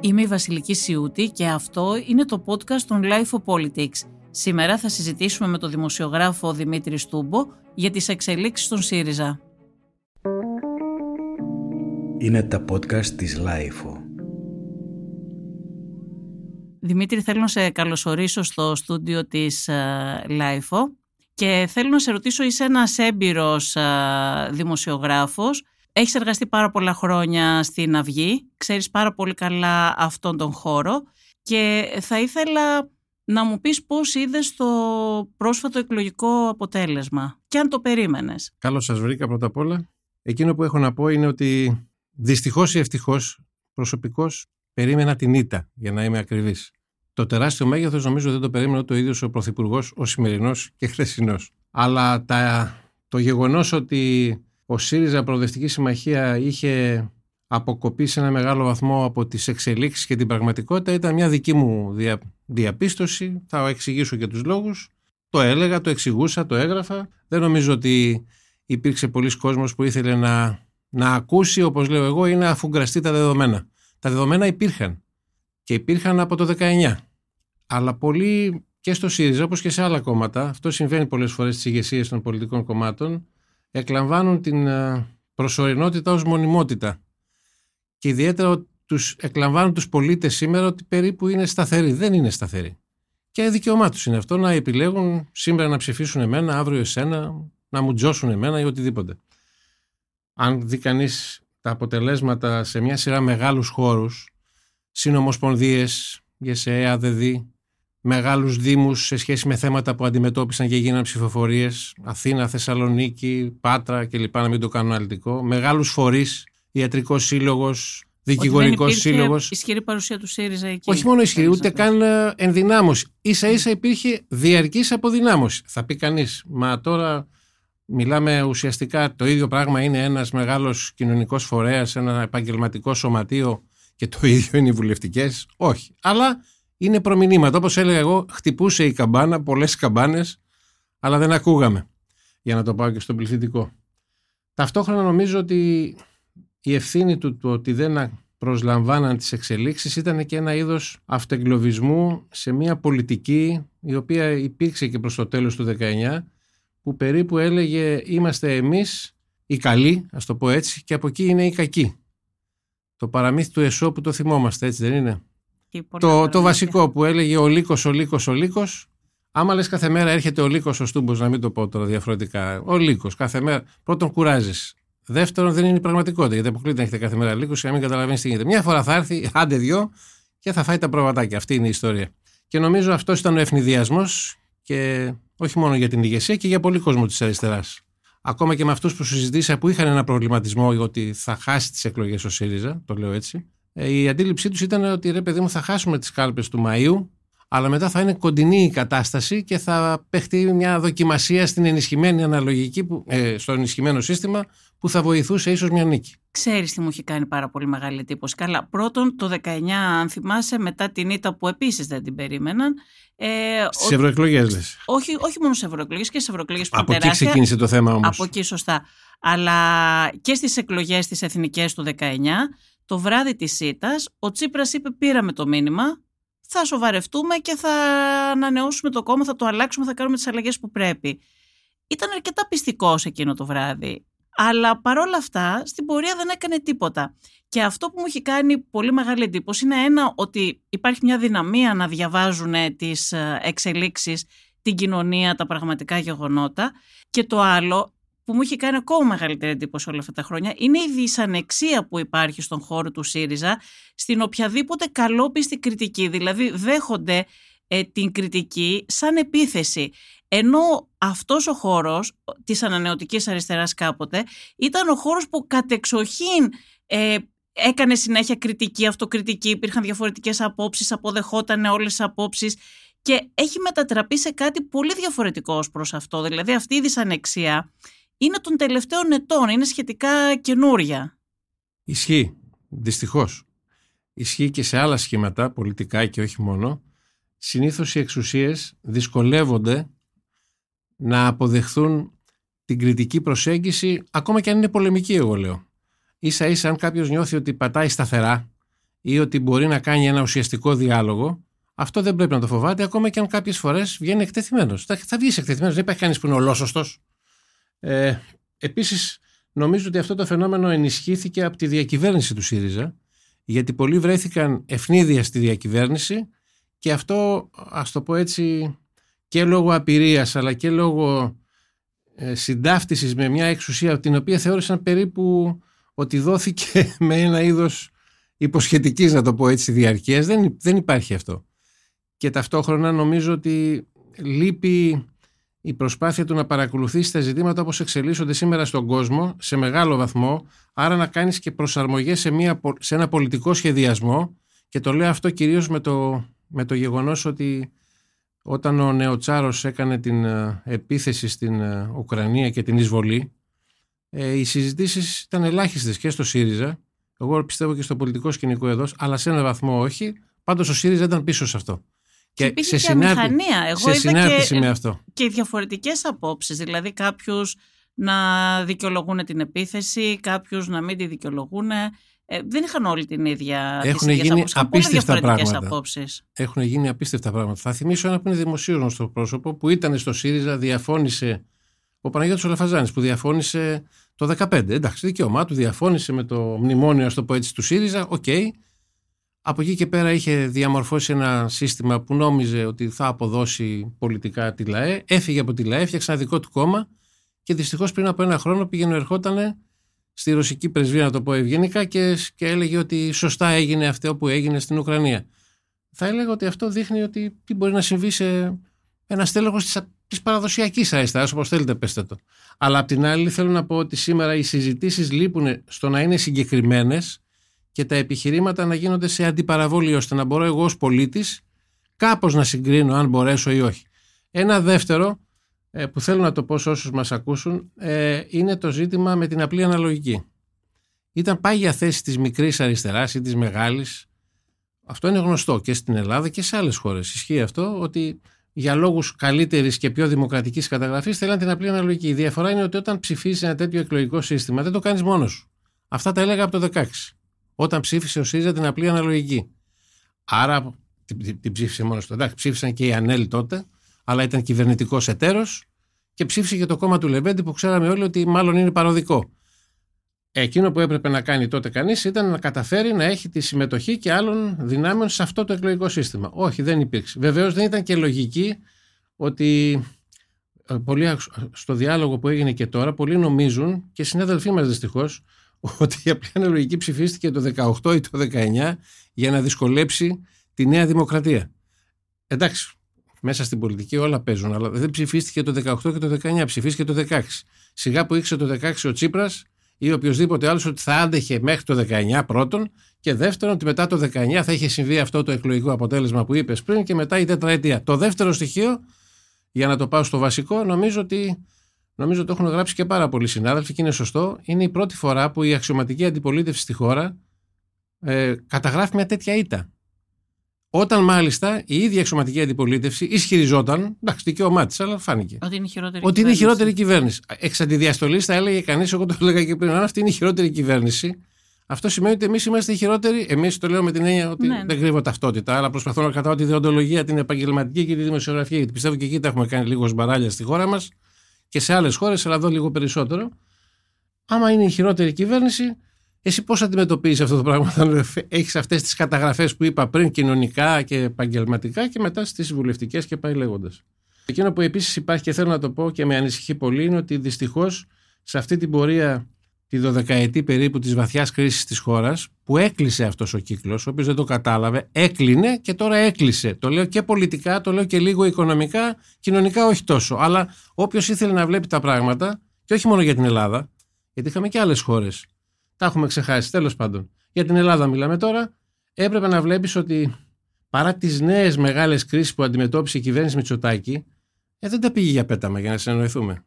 Είμαι η Βασιλική Σιούτη και αυτό είναι το podcast των Life of Politics. Σήμερα θα συζητήσουμε με τον δημοσιογράφο Δημήτρη Στούμπο για τις εξελίξεις στον ΣΥΡΙΖΑ. Είναι τα podcast της Life. Δημήτρη, θέλω να σε καλωσορίσω στο στούντιο της Life και θέλω να σε ρωτήσω, είσαι ένας έμπειρος δημοσιογράφος Έχεις εργαστεί πάρα πολλά χρόνια στην Αυγή, ξέρεις πάρα πολύ καλά αυτόν τον χώρο και θα ήθελα να μου πεις πώς είδες το πρόσφατο εκλογικό αποτέλεσμα και αν το περίμενες. Καλώς σας βρήκα πρώτα απ' όλα. Εκείνο που έχω να πω είναι ότι δυστυχώς ή ευτυχώς προσωπικώς περίμενα την ήττα για να είμαι ακριβής. Το τεράστιο μέγεθος νομίζω δεν το περίμενε το ίδιος ο Πρωθυπουργός, ο σημερινός και χθεσινός. Αλλά τα, το γεγονός ότι ο ΣΥΡΙΖΑ Προοδευτική Συμμαχία είχε αποκοπεί σε ένα μεγάλο βαθμό από τις εξελίξεις και την πραγματικότητα ήταν μια δική μου δια, διαπίστωση, θα εξηγήσω και τους λόγους. Το έλεγα, το εξηγούσα, το έγραφα. Δεν νομίζω ότι υπήρξε πολλοί κόσμος που ήθελε να, να ακούσει, όπως λέω εγώ, ή να αφουγκραστεί τα δεδομένα. Τα δεδομένα υπήρχαν και υπήρχαν από το 19. Αλλά πολλοί και στο ΣΥΡΙΖΑ, όπως και σε άλλα κόμματα, αυτό συμβαίνει πολλές φορές στις ηγεσίες των πολιτικών κομμάτων, εκλαμβάνουν την ε, προσωρινότητα ως μονιμότητα και ιδιαίτερα τους εκλαμβάνουν τους πολίτες σήμερα ότι περίπου είναι σταθεροί. Δεν είναι σταθεροί. Και δικαίωμά τους είναι αυτό να επιλέγουν σήμερα να ψηφίσουν εμένα, αύριο εσένα, να μου τζώσουν εμένα ή οτιδήποτε. Αν δει κανείς τα αποτελέσματα σε μια σειρά μεγάλους χώρους, συνομοσπονδίες, ΓΕΣΕ, ΑΔΔ, μεγάλους δήμους σε σχέση με θέματα που αντιμετώπισαν και γίνανε ψηφοφορίες, Αθήνα, Θεσσαλονίκη, Πάτρα κλπ. Να μην το κάνω αναλυτικό. Μεγάλους φορείς, ιατρικός σύλλογος, δικηγορικός σύλλογος. Ισχυρή παρουσία του ΣΥΡΙΖΑ εκεί. Όχι μόνο ισχυρή, ούτε καν ε, ενδυνάμωση. σα ίσα υπήρχε διαρκής αποδυνάμωση. Θα πει κανείς, μα τώρα μιλάμε ουσιαστικά το ίδιο πράγμα είναι ένας μεγάλος κοινωνικός φορέας, ένα επαγγελματικό σωματείο και το ίδιο είναι οι βουλευτικές. Όχι. Αλλά είναι προμηνύματα. Όπως έλεγα εγώ, χτυπούσε η καμπάνα, πολλές καμπάνες, αλλά δεν ακούγαμε. Για να το πάω και στον πληθυντικό. Ταυτόχρονα νομίζω ότι η ευθύνη του το ότι δεν προσλαμβάναν τις εξελίξεις ήταν και ένα είδος αυτεγκλωβισμού σε μια πολιτική η οποία υπήρξε και προς το τέλος του 19 που περίπου έλεγε είμαστε εμείς οι καλοί, ας το πω έτσι, και από εκεί είναι οι κακοί. Το παραμύθι του Εσώ που το θυμόμαστε, έτσι δεν είναι; Το, το βασικό που έλεγε ο Λύκος, ο Λύκος, ο Λύκος. Άμα λες κάθε μέρα έρχεται ο Λύκος ο Στούμπος, να μην το πω τώρα διαφορετικά. Ο Λύκος, κάθε μέρα. Πρώτον κουράζεις. Δεύτερον δεν είναι η πραγματικότητα, γιατί αποκλείται να έχετε κάθε μέρα Λύκος και να μην καταλαβαίνεις τι γίνεται. Μια φορά θα έρθει, άντε δυο, και θα φάει τα προβατάκια. Αυτή είναι η ιστορία. Και νομίζω αυτός ήταν ο ευνηδιασμός και όχι μόνο για την ηγεσία και για πολύ κόσμο της αριστεράς. Ακόμα και με αυτούς που συζητήσα που είχαν ένα προβληματισμό ότι θα χάσει τις εκλογές ο ΣΥΡΙΖΑ, το λέω έτσι, ε, η αντίληψή τους ήταν ότι ρε παιδί μου θα χάσουμε τις κάλπες του Μαΐου αλλά μετά θα είναι κοντινή η κατάσταση και θα παιχτεί μια δοκιμασία στην ενισχυμένη αναλογική, που, ε, στο ενισχυμένο σύστημα που θα βοηθούσε ίσως μια νίκη. Ξέρεις τι μου έχει κάνει πάρα πολύ μεγάλη εντύπωση. Καλά, πρώτον το 19 αν θυμάσαι μετά την ήττα που επίσης δεν την περίμεναν. Ε, Στις ευρωεκλογές λες. Όχι, όχι μόνο σε ευρωεκλογές και σε ευρωεκλογές που Από εκεί ξεκίνησε το θέμα όμως. Από εκεί σωστά. Αλλά και στις εκλογές τις εθνικές του 19 το βράδυ της ΣΥΤΑΣ ο Τσίπρας είπε πήραμε το μήνυμα, θα σοβαρευτούμε και θα ανανεώσουμε το κόμμα, θα το αλλάξουμε, θα κάνουμε τις αλλαγές που πρέπει. Ήταν αρκετά πιστικός εκείνο το βράδυ. Αλλά παρόλα αυτά στην πορεία δεν έκανε τίποτα. Και αυτό που μου έχει κάνει πολύ μεγάλη εντύπωση είναι ένα ότι υπάρχει μια δυναμία να διαβάζουν τις ε, εξελίξεις, την κοινωνία, τα πραγματικά γεγονότα. Και το άλλο που μου έχει κάνει ακόμα μεγαλύτερη εντύπωση όλα αυτά τα χρόνια είναι η δυσανεξία που υπάρχει στον χώρο του ΣΥΡΙΖΑ στην οποιαδήποτε καλόπιστη κριτική. Δηλαδή δέχονται ε, την κριτική σαν επίθεση. Ενώ αυτός ο χώρος της ανανεωτικής αριστεράς κάποτε ήταν ο χώρος που κατεξοχήν ε, έκανε συνέχεια κριτική, αυτοκριτική, υπήρχαν διαφορετικές απόψεις, αποδεχόταν όλες τις απόψεις και έχει μετατραπεί σε κάτι πολύ διαφορετικό προς αυτό. Δηλαδή αυτή η δυσανεξία είναι των τελευταίων ετών, είναι σχετικά καινούρια. Ισχύει, δυστυχώς. Ισχύει και σε άλλα σχήματα, πολιτικά και όχι μόνο. Συνήθως οι εξουσίες δυσκολεύονται να αποδεχθούν την κριτική προσέγγιση, ακόμα και αν είναι πολεμική εγώ λέω. Ίσα ίσα αν κάποιος νιώθει ότι πατάει σταθερά ή ότι μπορεί να κάνει ένα ουσιαστικό διάλογο, αυτό δεν πρέπει να το φοβάται, ακόμα και αν κάποιες φορές βγαίνει εκτεθειμένος. Θα, θα βγεις εκτεθειμένος, δεν υπάρχει κανείς που είναι ολόσωστος. Ε, Επίσης, νομίζω ότι αυτό το φαινόμενο ενισχύθηκε από τη διακυβέρνηση του ΣΥΡΙΖΑ, γιατί πολλοί βρέθηκαν ευνίδια στη διακυβέρνηση και αυτό, ας το πω έτσι, και λόγω απειρίας αλλά και λόγω ε, συντάφτισης με μια εξουσία την οποία θεώρησαν περίπου ότι δόθηκε με ένα είδος υποσχετικής να το πω έτσι διαρκείας. Δεν, δεν υπάρχει αυτό. Και ταυτόχρονα νομίζω ότι λείπει η προσπάθεια του να παρακολουθήσει τα ζητήματα όπως εξελίσσονται σήμερα στον κόσμο σε μεγάλο βαθμό άρα να κάνεις και προσαρμογές σε, μια, σε ένα πολιτικό σχεδιασμό. Και το λέω αυτό κυρίως με το, με το γεγονός ότι όταν ο Νεοτσάρος έκανε την ε, επίθεση στην ε, Ουκρανία και την εισβολή ε, οι συζητήσεις ήταν ελάχιστες και στο ΣΥΡΙΖΑ. Εγώ πιστεύω και στο πολιτικό σκηνικό εδώ αλλά σε ένα βαθμό όχι. Πάντως ο ΣΥΡΙΖΑ ήταν πίσω σε αυτό και, και σε, συνάρτη, Εγώ σε συνάρτηση και, με αυτό. Και διαφορετικές απόψεις, δηλαδή κάποιους να δικαιολογούν την επίθεση, κάποιους να μην τη δικαιολογούν. Ε, δεν είχαν όλοι την ίδια Έχουν γίνει απόψεις. απίστευτα πράγματα. Απόψεις. Έχουν γίνει απίστευτα πράγματα. Θα θυμίσω ένα που είναι δημοσίως στο πρόσωπο που ήταν στο ΣΥΡΙΖΑ, διαφώνησε ο Παναγιώτης ο Λαφαζάνης που διαφώνησε το 2015. Εντάξει, δικαίωμά του διαφώνησε με το μνημόνιο, ας το πω έτσι, του ΣΥΡΙΖΑ. OK. Okay. Από εκεί και πέρα είχε διαμορφώσει ένα σύστημα που νόμιζε ότι θα αποδώσει πολιτικά τη ΛΑΕ. Έφυγε από τη ΛΑΕ, έφτιαξε ένα δικό του κόμμα και δυστυχώς πριν από ένα χρόνο πήγαινε ερχόταν στη ρωσική πρεσβεία, να το πω ευγενικά, και, και έλεγε ότι σωστά έγινε αυτό που έγινε στην Ουκρανία. Θα έλεγα ότι αυτό δείχνει ότι τι μπορεί να συμβεί σε ένα στέλεχος της παραδοσιακής αριστερά, όπως θέλετε, πέστε το. Αλλά απ' την άλλη, θέλω να πω ότι σήμερα οι συζητήσεις λείπουν στο να είναι συγκεκριμένες και τα επιχειρήματα να γίνονται σε αντιπαραβόλη ώστε να μπορώ εγώ ως πολίτης κάπως να συγκρίνω αν μπορέσω ή όχι. Ένα δεύτερο ε, που θέλω να το πω σε όσους μας ακούσουν ε, είναι το ζήτημα με την απλή αναλογική. Ήταν πάγια θέση της μικρής αριστεράς ή της μεγάλης. Αυτό είναι γνωστό και στην Ελλάδα και σε άλλες χώρες. Ισχύει αυτό ότι για λόγους καλύτερης και πιο δημοκρατικής καταγραφής θέλαν την απλή αναλογική. Η διαφορά είναι ότι όταν ψηφίσεις ένα τέτοιο εκλογικό σύστημα δεν το κάνεις μόνος σου. Αυτά τα έλεγα από το 16 όταν ψήφισε ο ΣΥΡΙΖΑ την απλή αναλογική. Άρα την, την ψήφισε μόνος στο Εντάξει, ψήφισαν και οι ΑΝΕΛ τότε, αλλά ήταν κυβερνητικός εταίρος και ψήφισε και το κόμμα του Λεβέντη που ξέραμε όλοι ότι μάλλον είναι παροδικό. Εκείνο που έπρεπε να κάνει τότε κανείς ήταν να καταφέρει να έχει τη συμμετοχή και άλλων δυνάμεων σε αυτό το εκλογικό σύστημα. Όχι, δεν υπήρξε. Βεβαίως δεν ήταν και λογική ότι ε, πολλοί στο διάλογο που έγινε και τώρα, πολλοί νομίζουν και συνάδελφοί μας δυστυχώς ότι η απλή αναλογική ψηφίστηκε το 18 ή το 19 για να δυσκολέψει τη Νέα Δημοκρατία. Εντάξει, μέσα στην πολιτική όλα παίζουν, αλλά δεν ψηφίστηκε το 18 και το 19, ψηφίστηκε το 16. Σιγά που ήξερε το 16 ο Τσίπρας ή οποιοδήποτε άλλος ότι θα άντεχε μέχρι το 19 πρώτον και δεύτερον ότι μετά το 19 θα είχε συμβεί αυτό το εκλογικό αποτέλεσμα που είπες πριν και μετά η τετραετία. Το δεύτερο στοιχείο, για να το πάω στο βασικό, νομίζω ότι νομίζω ότι το έχουν γράψει και πάρα πολλοί συνάδελφοι και είναι σωστό. Είναι η πρώτη φορά που η αξιωματική αντιπολίτευση στη χώρα ε, καταγράφει μια τέτοια ήττα. Όταν μάλιστα η ίδια αξιωματική αντιπολίτευση ισχυριζόταν, εντάξει, δικαίωμά της, αλλά φάνηκε. Ότι είναι η χειρότερη ότι είναι η χειρότερη κυβέρνηση. Εξ αντιδιαστολής θα έλεγε κανείς, εγώ το έλεγα και πριν, αν αυτή είναι η χειρότερη κυβέρνηση, αυτό σημαίνει ότι εμείς είμαστε οι χειρότεροι. Εμείς το λέω με την έννοια ότι ναι, δεν κρύβω ταυτότητα, αλλά προσπαθώ να κρατάω τη διοντολογία, την επαγγελματική και τη δημοσιογραφία. Γιατί πιστεύω και εκεί τα έχουμε κάνει λίγο σμπαράλια στη χώρα μας και σε άλλες χώρες, αλλά εδώ λίγο περισσότερο. Άμα είναι η χειρότερη κυβέρνηση, εσύ πώς αντιμετωπίζεις αυτό το πράγμα, όταν έχεις αυτές τις καταγραφές που είπα πριν, κοινωνικά και επαγγελματικά, και μετά στις βουλευτικές και πάει λέγοντας. Εκείνο που επίσης υπάρχει και θέλω να το πω και με ανησυχεί πολύ είναι ότι δυστυχώς σε αυτή την πορεία τη δωδεκαετή περίπου της βαθιάς κρίσης της χώρας που έκλεισε αυτός ο κύκλος, ο οποίος δεν το κατάλαβε, έκλεινε και τώρα έκλεισε. Το λέω και πολιτικά, το λέω και λίγο οικονομικά, κοινωνικά όχι τόσο. Αλλά όποιος ήθελε να βλέπει τα πράγματα, και όχι μόνο για την Ελλάδα, γιατί είχαμε και άλλες χώρες, τα έχουμε ξεχάσει τέλος πάντων. Για την Ελλάδα μιλάμε τώρα, έπρεπε να βλέπεις ότι παρά τις νέες μεγάλες κρίσεις που αντιμετώπισε η κυβέρνηση Μητσοτάκη, ε, δεν τα πήγε για πέταμα για να συνεννοηθούμε.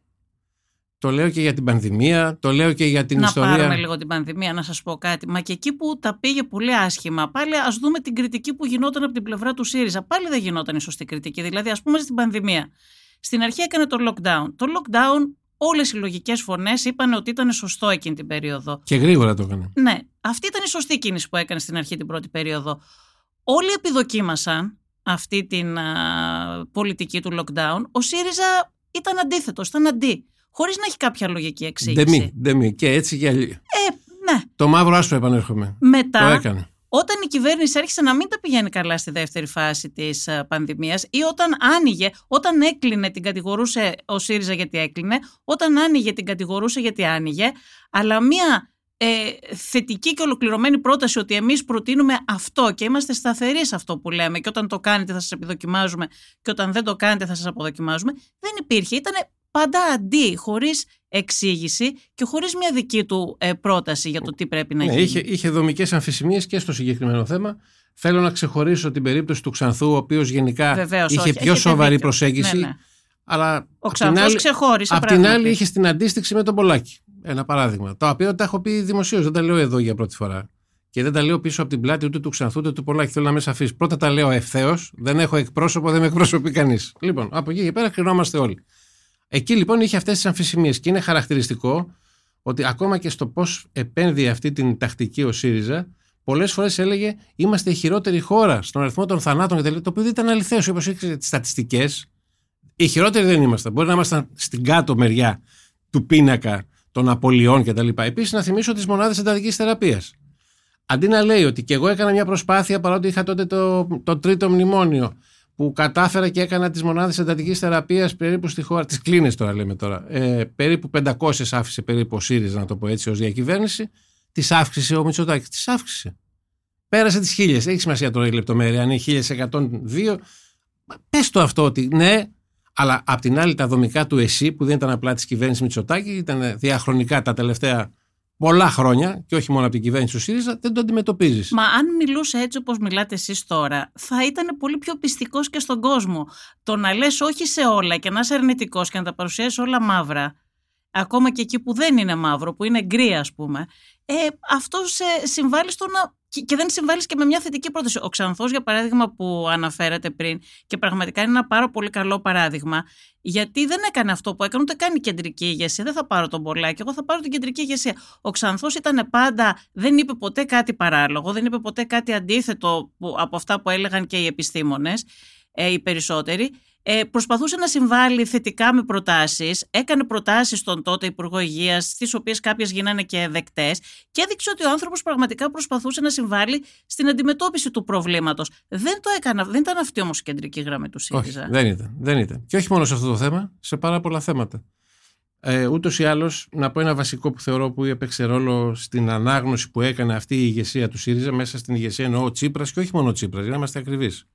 Το λέω και για την πανδημία, το λέω και για την να ιστορία. Να πάρουμε λίγο την πανδημία, να σας πω κάτι. Μα και εκεί που τα πήγε πολύ άσχημα, πάλι ας δούμε την κριτική που γινόταν από την πλευρά του ΣΥΡΙΖΑ. Πάλι δεν γινόταν η σωστή κριτική. Δηλαδή, ας πούμε στην πανδημία. Στην αρχή έκανε το lockdown. Το lockdown όλες οι λογικές φωνές είπαν ότι ήταν σωστό εκείνη την περίοδο. Και γρήγορα το έκανε. Ναι. αυτή ήταν η σωστή κίνηση που έκανε στην αρχή την πρώτη περίοδο. Όλοι επιδοκίμασαν αυτή την πολιτική του lockdown. Ο ΣΥΡΙΖΑ ήταν αντίθετος, ήταν αντί. Χωρίς να έχει κάποια λογική εξήγηση. Ντεμή, ντεμή. Και έτσι και αλλιώς. Ε, ναι. Το μαύρο άσπρο επανέρχομαι. Μετά, Το έκανε. όταν η κυβέρνηση άρχισε να μην τα πηγαίνει καλά στη δεύτερη φάση της ε, πανδημίας ή όταν άνοιγε, όταν έκλεινε την κατηγορούσε ο ΣΥΡΙΖΑ γιατί έκλεινε, όταν άνοιγε την κατηγορούσε γιατί άνοιγε, αλλά μία ε, θετική και ολοκληρωμένη πρόταση ότι εμείς προτείνουμε αυτό και είμαστε σταθεροί σε αυτό που λέμε και όταν το κάνετε θα σας επιδοκιμάζουμε και όταν δεν το κάνετε θα σας αποδοκιμάζουμε, δεν υπήρχε. Ήταν πάντα αντί, χωρίς εξήγηση και χωρίς μια δική του ε, πρόταση για το τι πρέπει να Ναι, γίνει. είχε, είχε δομικές αμφισημίες και στο συγκεκριμένο θέμα. Θέλω να ξεχωρίσω την περίπτωση του Ξανθού, ο οποίος γενικά Βεβαίως, είχε όχι, πιο έχετε σοβαρή δίκιο. προσέγγιση. Ναι, ναι. Αλλά Ο απ' την Ξανθός άλλη- ξεχώρισε Απ' την πράγματι. άλλη είχε στην αντίστοιξη με τον Πολάκη. Ένα παράδειγμα. Τα οποία τα έχω πει δημοσίως, δεν τα λέω εδώ για πρώτη φορά. Και δεν τα λέω πίσω από την πλάτη ούτε του Ξανθού ούτε του Πολάκη. Θέλω να με σαφεί. Πρώτα τα λέω ευθέως, δεν έχω εκπρόσωπο, δεν με εκπροσωπεί κανείς. Λοιπόν, από εκεί και πέρα κρινόμαστε όλοι. Εκεί λοιπόν είχε αυτές τις αμφισημίες και είναι χαρακτηριστικό ότι ακόμα και στο πώς επένδυε αυτή την τακτική ο ΣΥΡΙΖΑ, πολλές φορές έλεγε Είμαστε η χειρότερη χώρα στον αριθμό των θανάτων κτλ. Το οποίο δεν ήταν αληθές. Όπως είχε τις στατιστικές, οι χειρότεροι δεν ήμασταν. Μπορεί να ήμασταν στην κάτω μεριά του πίνακα των απολειών κτλ. Επίσης, να θυμίσω τις μονάδες εντατικής θεραπείας. Αντί να λέει ότι και εγώ έκανα μια προσπάθεια παρότι είχα τότε το, το τρίτο μνημόνιο που κατάφερα και έκανα τις μονάδες εντατικής θεραπείας περίπου στη χώρα. Τις κλίνες τώρα λέμε τώρα. Ε, περίπου 500 άφησε περίπου ο ΣΥΡΙΖΑ, να το πω έτσι, ως διακυβέρνηση. Τις αύξησε ο Μητσοτάκης. Τις αύξησε. Πέρασε τις χίλιες. Έχει σημασία τώρα η λεπτομέρεια. Αν είναι 1102. Πες το αυτό ότι ναι, αλλά απ' την άλλη τα δομικά του ΕΣΥ που δεν ήταν απλά της κυβέρνησης Μητσοτάκη, ήταν διαχρονικά τα τελευταία πολλά χρόνια και όχι μόνο από την κυβέρνηση του ΣΥΡΙΖΑ, δεν το αντιμετωπίζεις. Μα αν μιλούσε έτσι όπως μιλάτε εσείς τώρα, θα ήταν πολύ πιο πιστικός και στον κόσμο. Το να λες όχι σε όλα και να είσαι αρνητικός και να τα παρουσιάσεις όλα μαύρα, ακόμα και εκεί που δεν είναι μαύρο, που είναι γκρι ας πούμε, ε, αυτό σε συμβάλλει στο να... Και και δεν συμβάλλεις και με μια θετική πρόταση. Ο Ξανθός, για παράδειγμα, που αναφέρατε πριν, και πραγματικά είναι ένα πάρα πολύ καλό παράδειγμα, γιατί δεν έκανε αυτό που έκανε, ούτε κάνει κεντρική ηγεσία. Δεν θα πάρω τον Πολάκη, εγώ θα πάρω την κεντρική ηγεσία. Ο Ξανθός ήταν πάντα, δεν είπε ποτέ κάτι παράλογο, δεν είπε ποτέ κάτι αντίθετο που, από αυτά που έλεγαν και οι επιστήμονες, ε, οι περισσότεροι. Ε, προσπαθούσε να συμβάλλει θετικά με προτάσεις, έκανε προτάσεις στον τότε Υπουργό Υγείας, στις οποίες κάποιες γίνανε και δεκτές και έδειξε ότι ο άνθρωπος πραγματικά προσπαθούσε να συμβάλλει στην αντιμετώπιση του προβλήματος. Δεν το έκανα, δεν ήταν αυτή όμως η κεντρική γραμμή του Όχι, ΣΥΡΙΖΑ. δεν ήταν, δεν ήταν. Και όχι μόνο σε αυτό το θέμα, σε πάρα πολλά θέματα. Ε, Ούτως ή άλλως, να πω ένα βασικό που θεωρώ που έπαιξε ρόλο στην ανάγνωση που έκανε αυτή η ηγεσία του ΣΥΡΙΖΑ, μέσα στην ηγεσία εννοώ ο Τσίπρας και όχι μόνο ο Τσίπρας, για να είμαστε ακριβείς.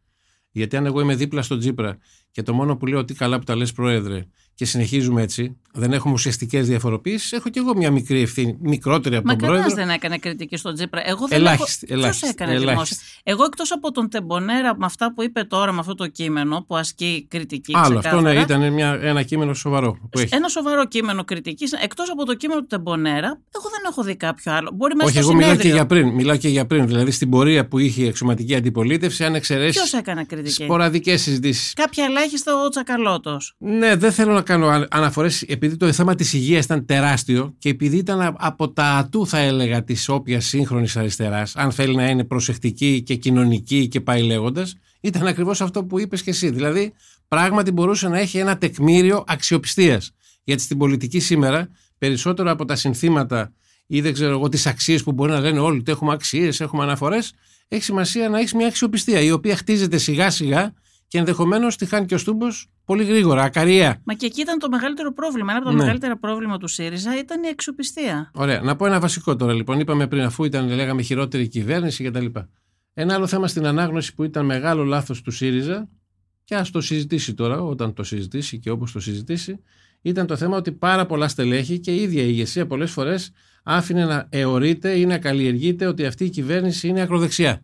Γιατί αν εγώ είμαι δίπλα στον Τσίπρα και το μόνο που λέω ότι καλά που τα λες, Πρόεδρε, και συνεχίζουμε έτσι, δεν έχουμε ουσιαστικές διαφοροποιήσει, έχω κι εγώ μια μικρή ευθύνη, μικρότερη από Μα τον κανένας Πρόεδρο. δεν έκανε κριτική στον Τζίπρα. Εγώ δεν Ελάχιστη, έχω... ελάχιστη, Ποιος έκανε ελάχιστη. δημόσια; Εγώ εκτός από τον Τεμπονέρα με αυτά που είπε τώρα με αυτό το κείμενο που ασκεί κριτική. Άλλο αυτό, ναι, ξεκάθαρα, ήταν μια, ένα κείμενο σοβαρό που έχει. Ένα σοβαρό κείμενο κριτικής. Εκτός από το κείμενο του Τεμπονέρα, εγώ δεν έχω δει κάποιο άλλο. Μπορεί μέσα Όχι, στο εγώ μιλάω και συνέδριο. για πριν. Μιλάω και για πριν. Δηλαδή στην πορεία που είχε η εξωματική αντιπολίτευση, αν εξαιρέσεις Ποιος έκανε κριτική; σποραδικές συζητήσεις. Κάποια ελάχιστα ο Τσακαλώτος. Ναι, δεν θέλω να κάνω αναφορές, επειδή το θέμα της υγείας ήταν τεράστιο και επειδή ήταν α- από τα ατού, θα έλεγα, της όποιας σύγχρονης αριστεράς, αν θέλει να είναι προσεκτική και κοινωνική και πάει λέγοντας, ήταν ακριβώς αυτό που είπες και εσύ. Δηλαδή, πράγματι μπορούσε να έχει ένα τεκμήριο αξιοπιστίας. Γιατί στην πολιτική σήμερα, περισσότερο από τα συνθήματα ή δεν ξέρω εγώ τις αξίες που μπορεί να λένε όλοι ότι έχουμε αξίες, έχουμε αναφορές, έχει σημασία να έχεις μια αξιοπιστία η οποία χτίζεται σιγά σιγά και ενδεχομένως τη χάνει και ο Στούμπος πολύ γρήγορα, ακαρία. Μα και εκεί ήταν το μεγαλύτερο πρόβλημα. Ένα από τα Ναι. μεγαλύτερα πρόβλημα του ΣΥΡΙΖΑ ήταν η αξιοπιστία. Ωραία. Να πω ένα βασικό τώρα λοιπόν. Είπαμε πριν, αφού ήταν, λέγαμε, χειρότερη κυβέρνηση κτλ. Ένα άλλο θέμα στην ανάγνωση που ήταν μεγάλο λάθος του ΣΥΡΙΖΑ, και ας το συζητήσει τώρα, όταν το συζητήσει και όπως το συζητήσει, ήταν το θέμα ότι πάρα πολλά στελέχη και η ίδια η ηγεσία πολλές φορές άφηνε να αιωρείται ή να καλλιεργείται ότι αυτή η κυβέρνηση είναι ακροδεξιά.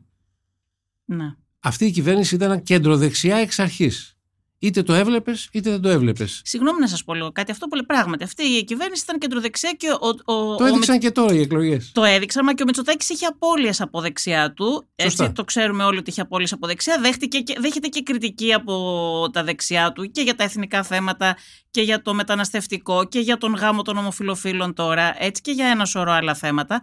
Ναι. Αυτή η κυβέρνηση ήταν κεντροδεξιά εξ αρχής. Είτε το έβλεπες, είτε δεν το έβλεπες. Συγγνώμη να σας πω λίγο κάτι. Αυτό που λέει πράγματι. Αυτή η κυβέρνηση ήταν κεντροδεξιά και ο, ο, Το ο έδειξαν και τώρα οι εκλογές. Το έδειξαν, μα και ο Μητσοτάκης είχε απώλειες από δεξιά του. Σωστά. Έτσι, το ξέρουμε όλοι ότι είχε απώλειες από δεξιά. Δέχτηκε και, δέχεται και κριτική από τα δεξιά του και για τα εθνικά θέματα και για το μεταναστευτικό και για τον γάμο των ομοφιλοφίλων τώρα. Έτσι και για ένα σωρό άλλα θέματα.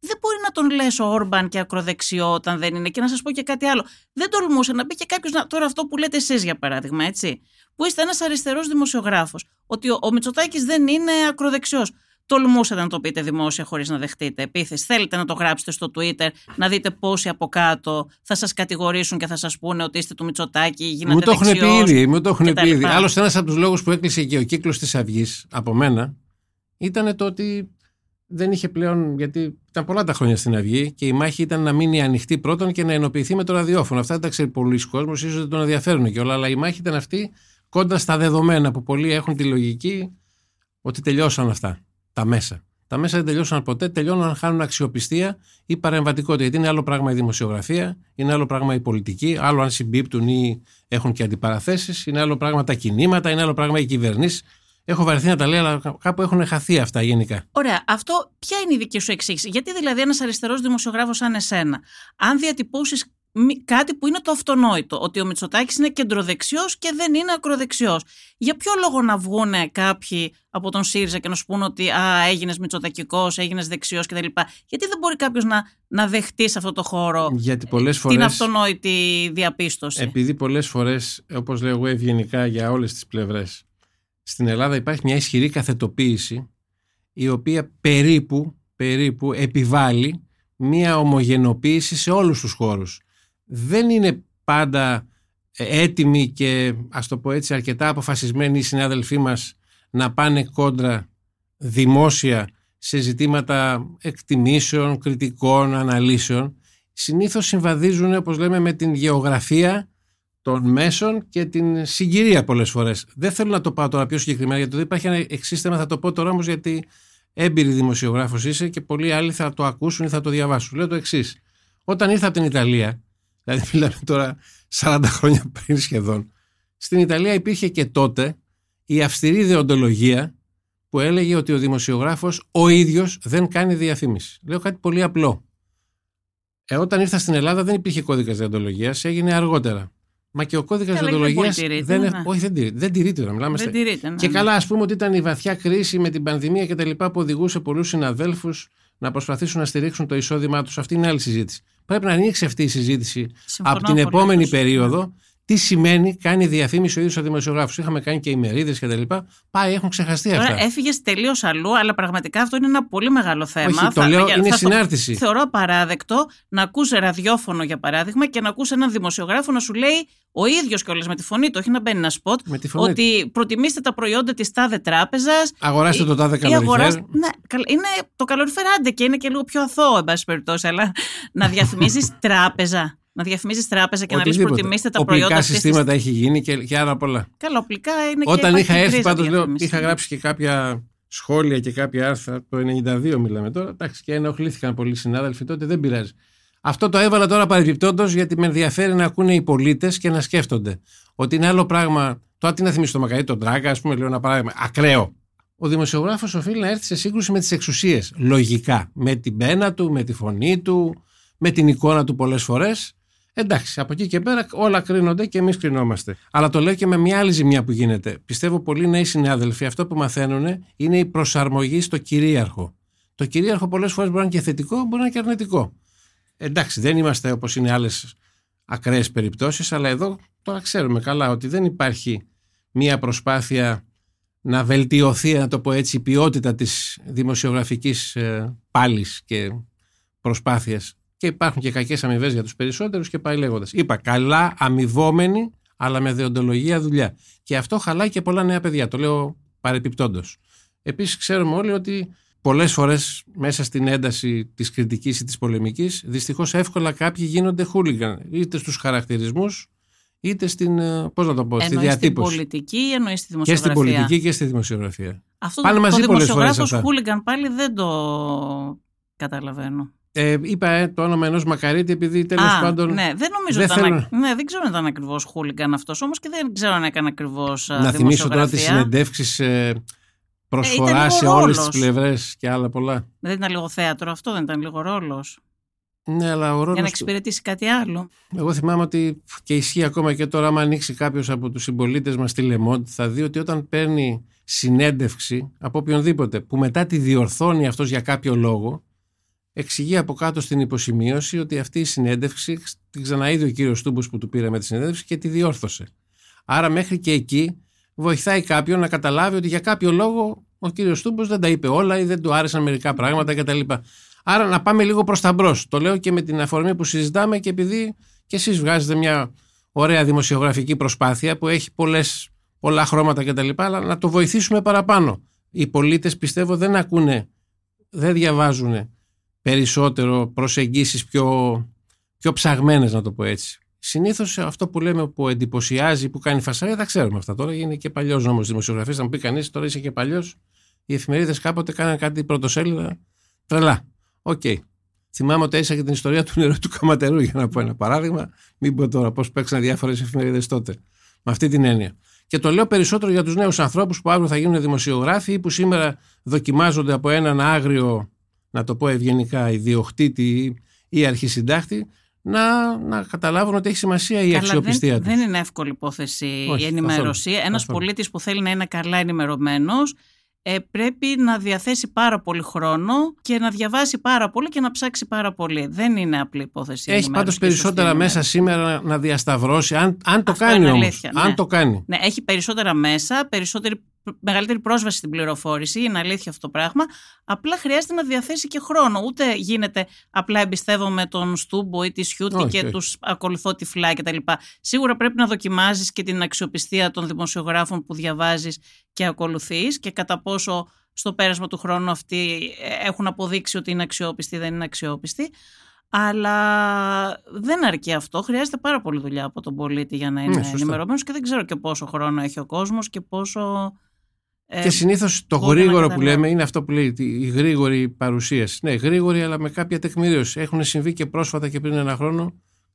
Δεν μπορεί να τον λες ο Όρμπαν και ακροδεξιό όταν δεν είναι. Και να σας πω και κάτι άλλο. Δεν τολμούσε να πει και κάποιος τώρα αυτό που λέτε εσείς για παράδειγμα, έτσι. Που είστε ένας αριστερός δημοσιογράφος. Ότι ο, ο Μητσοτάκης δεν είναι ακροδεξιός. Τολμούσατε να το πείτε δημόσια χωρίς να δεχτείτε επίθεση. Θέλετε να το γράψετε στο Twitter, να δείτε πόσοι από κάτω θα σας κατηγορήσουν και θα σας πούνε ότι είστε του Μητσοτάκη, γίνατε Μου το έχουν πει δεξιός ήδη. Μου το έχουν κτλ. πει ήδη. Άλλωστε, ένας από τους λόγους που έκλεισε και ο κύκλος της Αυγής από μένα ήταν το ότι δεν είχε πλέον. Γιατί ήταν πολλά τα χρόνια στην Αυγή και η μάχη ήταν να μείνει ανοιχτή πρώτον και να ενοποιηθεί με το ραδιόφωνο. Αυτά δεν τα ξέρει πολλοί κόσμος, ίσως δεν τον ενδιαφέρουν και όλα. Αλλά η μάχη ήταν αυτή κοντά στα δεδομένα που πολλοί έχουν τη λογική ότι τελειώσαν αυτά. Τα μέσα. Τα μέσα δεν τελειώσαν ποτέ, τελειώνουν αν χάνουν αξιοπιστία ή παρεμβατικότητα. Γιατί είναι άλλο πράγμα η δημοσιογραφία, είναι άλλο πράγμα η πολιτική, άλλο αν συμπίπτουν ή έχουν και αντιπαραθέσεις, είναι άλλο πράγμα τα κινήματα, είναι άλλο πράγμα οι κυβερνήσεις. Έχω βαρεθεί να τα λέω, αλλά κάπου έχουν χαθεί αυτά γενικά. Ωραία. Αυτό ποια είναι η δική σου εξήγηση; Γιατί δηλαδή ένας αριστερός δημοσιογράφος σαν εσένα, αν διατυπώσεις κάτι που είναι το αυτονόητο, ότι ο Μητσοτάκης είναι κεντροδεξιός και δεν είναι ακροδεξιός. Για ποιο λόγο να βγούνε κάποιοι από τον ΣΥΡΙΖΑ και να σου πούνε ότι α, έγινες Μητσοτακικός, έγινες δεξιός κτλ. Γιατί δεν μπορεί κάποιος να, να δεχτεί σε αυτό το χώρο Γιατί πολλές την φορές, αυτονόητη διαπίστωση; επειδή πολλές φορές, όπως λέω εγώ ευγενικά για όλες τις πλευρές, στην Ελλάδα υπάρχει μια ισχυρή καθετοποίηση η οποία περίπου, περίπου επιβάλλει μια ομογενοποίηση σε όλους τους χώρους. Δεν είναι πάντα ε, έτοιμοι και ας το πω έτσι αρκετά αποφασισμένοι οι συνάδελφοί μας να πάνε κόντρα δημόσια σε ζητήματα εκτιμήσεων, κριτικών, αναλύσεων. Συνήθως συμβαδίζουν, όπως λέμε, με την γεωγραφία των μέσων και την συγκυρία πολλές φορές. Δεν θέλω να το πάω τώρα πιο συγκεκριμένα γιατί δεν υπάρχει ένα εξής θέμα, θα το πω τώρα όμως γιατί έμπειρη δημοσιογράφος είσαι και πολλοί άλλοι θα το ακούσουν ή θα το διαβάσουν. Λέω το εξής. Όταν ήρθα από την Ιταλία, δηλαδή μιλάμε τώρα 40 χρόνια πριν σχεδόν, στην Ιταλία υπήρχε και τότε η αυστηρή δεοντολογία που έλεγε ότι ο δημοσιογράφος ο ίδιος δεν κάνει διαφήμιση. Λέω κάτι πολύ απλό. Ε, όταν ήρθα στην Ελλάδα δεν υπήρχε κώδικας δεοντολογίας, έγινε αργότερα. Μα και ο κώδικας Καλά, και δεν δεοντολογία. πολύ τηρείται, Δεν, ναι. έχ- όχι, δεν τηρείται. Δεν τηρείται τώρα. Μιλάμε δεν στα- τηρείται. ναι, και ναι. καλά, ας πούμε ότι ήταν η βαθιά κρίση με την πανδημία και τα λοιπά που οδηγούσε πολλούς συναδέλφους να προσπαθήσουν να στηρίξουν το εισόδημά τους. Αυτή είναι άλλη συζήτηση. Πρέπει να ανοίξει αυτή η συζήτηση Συμφωνώ από την πολύ επόμενη μαζί σου. περίοδο. Τι σημαίνει κάνει διαφήμιση ο ίδιος ο δημοσιογράφος. Είχαμε κάνει και ημερίδες και τα λοιπά. Πάει, έχουν ξεχαστεί αυτά. Τώρα έφυγες τελείως αλλού, αλλά πραγματικά αυτό είναι ένα πολύ μεγάλο θέμα. Όχι, το λέω, για- είναι στο- συνάρτηση. Θεωρώ απαράδεκτο να ακούς ραδιόφωνο, για παράδειγμα, και να ακούς έναν δημοσιογράφο να σου λέει ο ίδιος κιόλας με τη φωνή του, όχι να μπαίνει ένα σποτ, Με τη φωνή του. ότι προτιμήστε τα προϊόντα της τάδε τράπεζας. Αγοράστε το τάδε ή καλοριφέρ. αγοράστε- Ναι, καλ- είναι το καλοριφέρ άντε και είναι και λίγο πιο αθώο, εν πάση περιπτώσει, αλλά να διαφημίζεις τράπεζα. Να διαφημίζεις τράπεζα και να λες Οτιδήποτε. προτιμήστε τα Οπλικά προϊόντα αυτής της- συστήματα έχει γίνει και, και άλλα πολλά. Καλά, οπλικά είναι και Όταν υπάρχει είχα και έρθει, κρίζα πάντως λέω, διαφήμιση. είχα γράψει και κάποια σχόλια και κάποια άρθρα. Το 92 μιλάμε τώρα. Εντάξει, και ενοχλήθηκαν πολλοί συνάδελφοι τότε, δεν πειράζει. Αυτό το έβαλα τώρα παρεμπιπτόντως γιατί με ενδιαφέρει να ακούνε οι πολίτες και να σκέφτονται. Ότι είναι άλλο πράγμα. Τώρα τι να θυμίσει το Μακαρί, τον Τράγκα, ας πούμε, λέω ένα παράδειγμα. Ακραίο. Ο δημοσιογράφος οφείλει να έρθει σε σύγκρουση με τις εξουσίες. Λογικά. Με την πένα του, με τη φωνή του, με την εικόνα του πολλές φορές. Εντάξει, από εκεί και πέρα όλα κρίνονται και εμείς κρινόμαστε. Αλλά το λέω και με μια άλλη ζημιά που γίνεται. Πιστεύω πολλοί νέοι συνάδελφοι αυτό που μαθαίνουν είναι η προσαρμογή στο κυρίαρχο. Το κυρίαρχο πολλές φορές μπορεί να είναι και θετικό, μπορεί να είναι και αρνητικό. Εντάξει, δεν είμαστε όπως είναι άλλες ακραίες περιπτώσεις, αλλά εδώ τώρα ξέρουμε καλά ότι δεν υπάρχει μία προσπάθεια να βελτιωθεί, να το πω έτσι, η ποιότητα της δημοσιογραφικής ε, πάλης και προσπάθειας. Και υπάρχουν και κακές αμοιβές για τους περισσότερους και πάει λέγοντας. Είπα, καλά αμοιβόμενοι, αλλά με δεοντολογία δουλειά. Και αυτό χαλάει και πολλά νέα παιδιά, το λέω παρεπιπτόντως. Επίσης ξέρουμε όλοι ότι πολλές φορές μέσα στην ένταση της κριτικής ή της πολεμικής, δυστυχώς εύκολα κάποιοι γίνονται χούλιγκαν, είτε στους χαρακτηρισμούς, είτε στην, ε, πώς να το πω, στη Εννοείς στην διατύπωση. πολιτική ή εννοείς στη Και δημοσιογραφία. στην πολιτική και στη δημοσιογραφία. Αυτό Πάνε το, μαζί το πολλές φορές δημοσιογράφος αυτά. χούλιγκαν πάλι δεν το καταλαβαίνω. Ε, είπα ε, το όνομα ενός Μακαρίτη επειδή τέλος Α, πάντων. ναι, δεν νομίζω δεν ότι ήταν, θέλω- ναι, δεν ξέρω αν ήταν ακριβώς χούλιγκαν αυτός όμως και δεν ξέρω αν έκανε ακριβώς να θυμίσω τώρα τι συνεντεύξεις ε, προσφορά λίγο σε όλες τις ρόλος. πλευρές και άλλα πολλά. Δεν ήταν λίγο θέατρο αυτό, δεν ήταν λίγο ρόλος. Ναι, αλλά ο Για ρόλος να του- εξυπηρετήσει κάτι άλλο. Εγώ θυμάμαι ότι και ισχύει ακόμα και τώρα, άμα ανοίξει κάποιος από τους συμπολίτες μας τη Λεμόντ, θα δει ότι όταν παίρνει συνέντευξη από οποιονδήποτε που μετά τη διορθώνει αυτός για κάποιο λόγο, εξηγεί από κάτω στην υποσημείωση ότι αυτή η συνέντευξη την ξαναείδε ο κύριος Τούμπο που του πήρε με τη συνέντευξη και τη διόρθωσε. Άρα μέχρι και εκεί βοηθάει κάποιον να καταλάβει ότι για κάποιο λόγο ο κύριος Τούμπος δεν τα είπε όλα ή δεν του άρεσαν μερικά πράγματα κτλ. Άρα να πάμε λίγο προς τα μπρος. Το λέω και με την αφορμή που συζητάμε και επειδή και εσείς βγάζετε μια ωραία δημοσιογραφική προσπάθεια που έχει πολλές, πολλά χρώματα κτλ. Αλλά να το βοηθήσουμε παραπάνω. Οι πολίτες πιστεύω δεν ακούνε, δεν διαβάζουν περισσότερο προσεγγίσεις πιο, πιο ψαγμένες να το πω έτσι. Συνήθως αυτό που λέμε που εντυπωσιάζει, που κάνει φασαρία, τα ξέρουμε αυτά τώρα. Είναι και παλιός νόμος δημοσιογραφίας. Θα μου πει κανείς, τώρα είσαι και παλιός. Οι εφημερίδες κάποτε κάναν κάτι πρωτοσέλιδα τρελά. OK. Okay. Θυμάμαι ότι έζησα και την ιστορία του νερού του Καματερού, για να πω ένα παράδειγμα. Μην πω τώρα πώς παίξαν διάφορες εφημερίδες τότε. Με αυτή την έννοια. Και το λέω περισσότερο για τους νέους ανθρώπους που αύριο θα γίνουν δημοσιογράφοι ή που σήμερα δοκιμάζονται από έναν άγριο, να το πω ευγενικά, ιδιοκτήτη ή αρχισυντάχτη, να, να καταλάβουν ότι έχει σημασία η Καλά, αξιοπιστία δεν, Δεν είναι εύκολη υπόθεση η ενημέρωση. Ένας πολίτης που θέλει να είναι καλά ενημερωμένος ε, πρέπει να διαθέσει πάρα πολύ χρόνο και να διαβάσει πάρα πολύ και να ψάξει πάρα πολύ. Δεν είναι απλή υπόθεση. Έχει πάντως περισσότερα μέσα σήμερα να διασταυρώσει, αν, αν το κάνει όμως. Αν ναι. το κάνει. Ναι, έχει περισσότερα μέσα, περισσότερη μεγαλύτερη πρόσβαση στην πληροφόρηση, είναι αλήθεια αυτό το πράγμα. Απλά χρειάζεται να διαθέσει και χρόνο. Ούτε γίνεται απλά εμπιστεύομαι τον Στούμπο ή τη Σιούτη και τους ακολουθώ τυφλά κτλ. Σίγουρα πρέπει να δοκιμάζεις και την αξιοπιστία των δημοσιογράφων που διαβάζεις και ακολουθείς και κατά πόσο στο πέρασμα του χρόνου αυτοί έχουν αποδείξει ότι είναι αξιόπιστοι ή δεν είναι αξιόπιστοι. Αλλά δεν αρκεί αυτό. Χρειάζεται πάρα πολύ δουλειά από τον πολίτη για να είναι ναι, ενημερωμένος και δεν ξέρω και πόσο χρόνο έχει ο κόσμος και πόσο ε, και συνήθως το γρήγορο που λέμε είναι αυτό που λέει η γρήγορη παρουσίαση. Ναι, γρήγορη αλλά με κάποια τεκμηρίωση. Έχουν συμβεί και πρόσφατα και πριν ένα χρόνο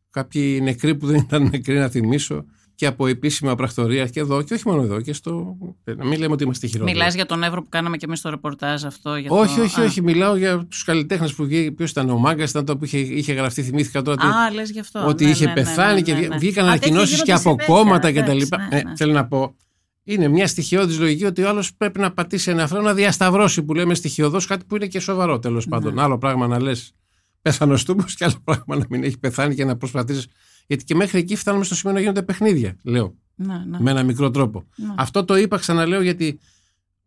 κάποιοι νεκροί που δεν ήταν νεκροί, να θυμίσω, και από επίσημα πρακτορία και εδώ και όχι μόνο εδώ και στο. Να μην λέμε ότι είμαστε χειρότεροι. Μιλάς για τον Εύρο που κάναμε και εμείς το ρεπορτάζ αυτό. Για όχι, το... όχι, όχι. Μιλάω για τους καλλιτέχνες που βγήκε. Ποιος ήταν ο Μάγκας, ήταν το που είχε, είχε γραφτεί. Θυμήθηκα τώρα. Α, λες γι' αυτό. Ότι ναι, είχε ναι, ναι, πεθάνει ναι, και ναι, ναι. βγήκαν ανακοινώσεις και από κόμματα κτλ. Ναι, θέλω να πω είναι μια στοιχειώδης λογική ότι ο άλλος πρέπει να πατήσει ένα φρένο να διασταυρώσει που λέμε στοιχειοδός κάτι που είναι και σοβαρό τέλος ναι. πάντων. Άλλο πράγμα να λες πέθανε τούμπο και άλλο πράγμα να μην έχει πεθάνει και να προσπαθήσεις. Γιατί και μέχρι εκεί φτάνουμε στο σημείο να γίνονται παιχνίδια, λέω. Ναι, ναι. Με ένα μικρό τρόπο. Ναι. Αυτό το είπα, ξαναλέω, γιατί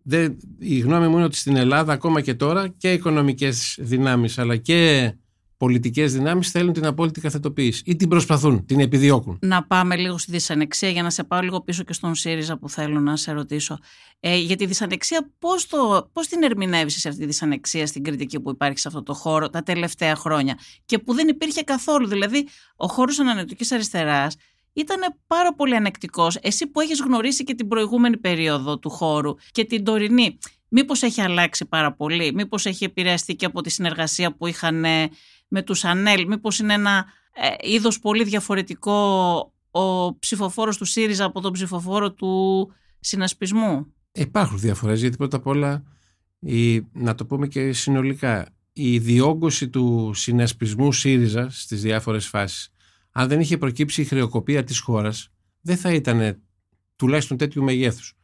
δεν, η γνώμη μου είναι ότι στην Ελλάδα ακόμα και τώρα και οικονομικές δυνάμεις αλλά και πολιτικές δυνάμεις θέλουν την απόλυτη καθετοποίηση ή την προσπαθούν, την επιδιώκουν. Να πάμε λίγο στη δυσανεξία για να σε πάω λίγο πίσω και στον ΣΥΡΙΖΑ που θέλω να σε ρωτήσω. Ε, για τη δυσανεξία, πώς πώς την ερμηνεύει σε αυτή τη δυσανεξία στην κριτική που υπάρχει σε αυτό το χώρο τα τελευταία χρόνια και που δεν υπήρχε καθόλου. Δηλαδή, ο χώρος ανανεωτικής αριστεράς ήταν πάρα πολύ ανεκτικός. Εσύ που έχεις γνωρίσει και την προηγούμενη περίοδο του χώρου και την τωρινή. Μήπως έχει αλλάξει πάρα πολύ, μήπως έχει επηρεαστεί και από τη συνεργασία που είχαν με τους ΑΝΕΛ, μήπως είναι ένα ε, είδος πολύ διαφορετικό ο ψηφοφόρος του ΣΥΡΙΖΑ από τον ψηφοφόρο του συνασπισμού; Υπάρχουν διαφορές γιατί πρώτα απ' όλα η, να το πούμε και συνολικά η διόγκωση του συνασπισμού ΣΥΡΙΖΑ στις διάφορες φάσεις αν δεν είχε προκύψει η χρεοκοπία της χώρας δεν θα ήταν τουλάχιστον τέτοιου μεγέθους.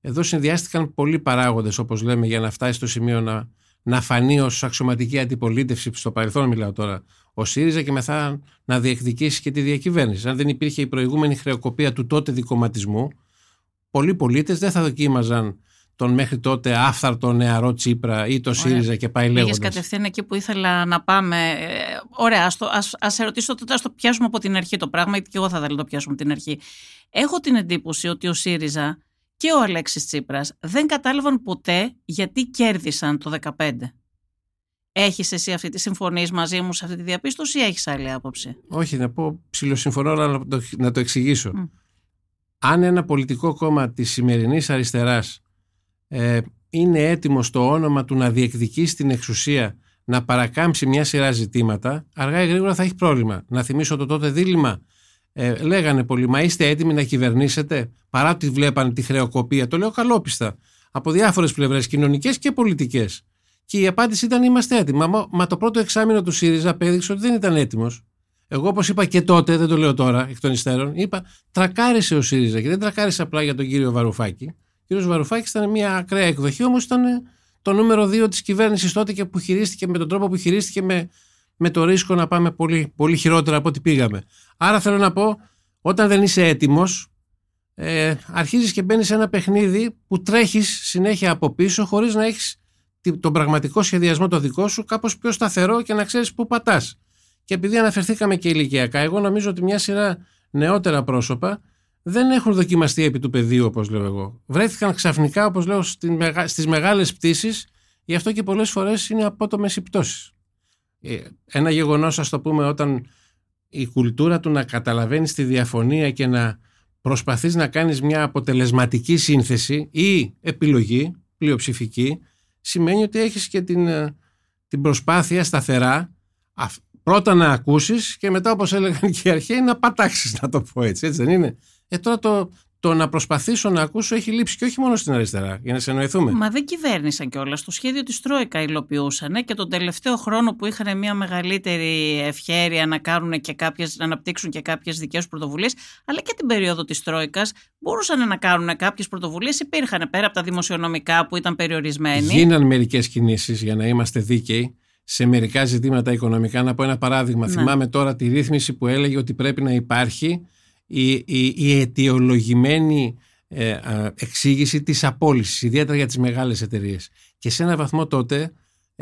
Εδώ συνδυάστηκαν πολλοί παράγοντες όπως λέμε για να φτάσει στο σημείο να να φανεί ως αξιωματική αντιπολίτευση, στο παρελθόν μιλάω τώρα, ο ΣΥΡΙΖΑ και μετά να διεκδικήσει και τη διακυβέρνηση. Αν δεν υπήρχε η προηγούμενη χρεοκοπία του τότε δικοματισμού, πολλοί πολίτες δεν θα δοκίμαζαν τον μέχρι τότε άφθαρτο νεαρό Τσίπρα ή το ΣΥΡΙΖΑ και πάει λέγοντας. Πήγε κατευθείαν εκεί που ήθελα να πάμε. Ε, ωραία, ας σε ρωτήσω τότε, ας το πιάσουμε από την αρχή το πράγμα, γιατί και εγώ θα ήθελα να το πιάσουμε από την αρχή. Έχω την εντύπωση ότι ο ΣΥΡΙΖΑ και ο Αλέξης Τσίπρας δεν κατάλαβαν ποτέ γιατί κέρδισαν το 2015. Έχεις εσύ αυτή τη συμφωνία μαζί μου σε αυτή τη διαπίστωση ή έχεις άλλη άποψη; Όχι, να πω ψηλοσυμφωνώ, αλλά να το, να το εξηγήσω. Αν ένα πολιτικό κόμμα της σημερινής αριστεράς ε, είναι έτοιμο στο όνομα του να διεκδικήσει την εξουσία να παρακάμψει μια σειρά ζητήματα, αργά ή γρήγορα θα έχει πρόβλημα. Να θυμίσω το τότε δίλημα ε, λέγανε πολλοί, μα είστε έτοιμοι να κυβερνήσετε, παρά ότι βλέπανε τη χρεοκοπία. Το λέω καλόπιστα. Από διάφορες πλευρές, κοινωνικές και πολιτικές. Και η απάντηση ήταν: Είμαστε έτοιμοι. Μα, μα το πρώτο εξάμεινο του ΣΥΡΙΖΑ απέδειξε ότι δεν ήταν έτοιμος. Εγώ, όπως είπα και τότε, δεν το λέω τώρα εκ των υστέρων, είπα: Τρακάρισε ο ΣΥΡΙΖΑ και δεν τρακάρισε απλά για τον κύριο Βαρουφάκη. Ο κύριος Βαρουφάκης ήταν μια ακραία εκδοχή, όμως ήταν το νούμερο δύο της κυβέρνησης τότε και που χειρίστηκε με τον τρόπο που χειρίστηκε με, με το ρίσκο να πάμε πολύ, πολύ χειρότερα από ό,τι πήγαμε. Άρα θέλω να πω, όταν δεν είσαι έτοιμος, ε, αρχίζεις και μπαίνεις σε ένα παιχνίδι που τρέχεις συνέχεια από πίσω χωρίς να έχεις τον πραγματικό σχεδιασμό το δικό σου κάπως πιο σταθερό και να ξέρεις πού πατάς. Και επειδή αναφερθήκαμε και ηλικιακά, εγώ νομίζω ότι μια σειρά νεότερα πρόσωπα δεν έχουν δοκιμαστεί επί του πεδίου όπως λέω εγώ. Βρέθηκαν ξαφνικά όπως λέω στις μεγάλες πτήσεις γι' αυτό και πολλές φορές είναι απότομες οι πτώσεις. Ε, ένα γεγονός ας το πούμε όταν η κουλτούρα του να καταλαβαίνεις τη διαφωνία και να προσπαθείς να κάνεις μια αποτελεσματική σύνθεση ή επιλογή πλειοψηφική σημαίνει ότι έχεις και την, ε, την προσπάθεια σταθερά πρώτα να ακούσεις και μετά όπως έλεγαν και οι αρχαίοι να πατάξεις να το πω έτσι, έτσι δεν είναι. Ε, τώρα το, το να προσπαθήσω να ακούσω έχει λείψει και όχι μόνο στην αριστερά, για να σε εννοηθούμε. Μα δεν κυβέρνησαν κιόλας. Το σχέδιο της Τρόικα υλοποιούσαν και τον τελευταίο χρόνο που είχαν μια μεγαλύτερη ευχέρεια να, κάνουν και κάποιες, να αναπτύξουν και κάποιες δικές πρωτοβουλίες, αλλά και την περίοδο της Τρόικας μπορούσαν να κάνουν κάποιες πρωτοβουλίες. Υπήρχαν πέρα από τα δημοσιονομικά που ήταν περιορισμένοι. Γίναν μερικές κινήσεις για να είμαστε δίκαιοι σε μερικά ζητήματα οικονομικά. Να πω ένα παράδειγμα. Ναι. Θυμάμαι τώρα τη ρύθμιση που έλεγε ότι πρέπει να υπάρχει η, η, η αιτιολογημένη ε, εξήγηση της απόλυσης, ιδιαίτερα για τις μεγάλες εταιρείες. Και σε ένα βαθμό τότε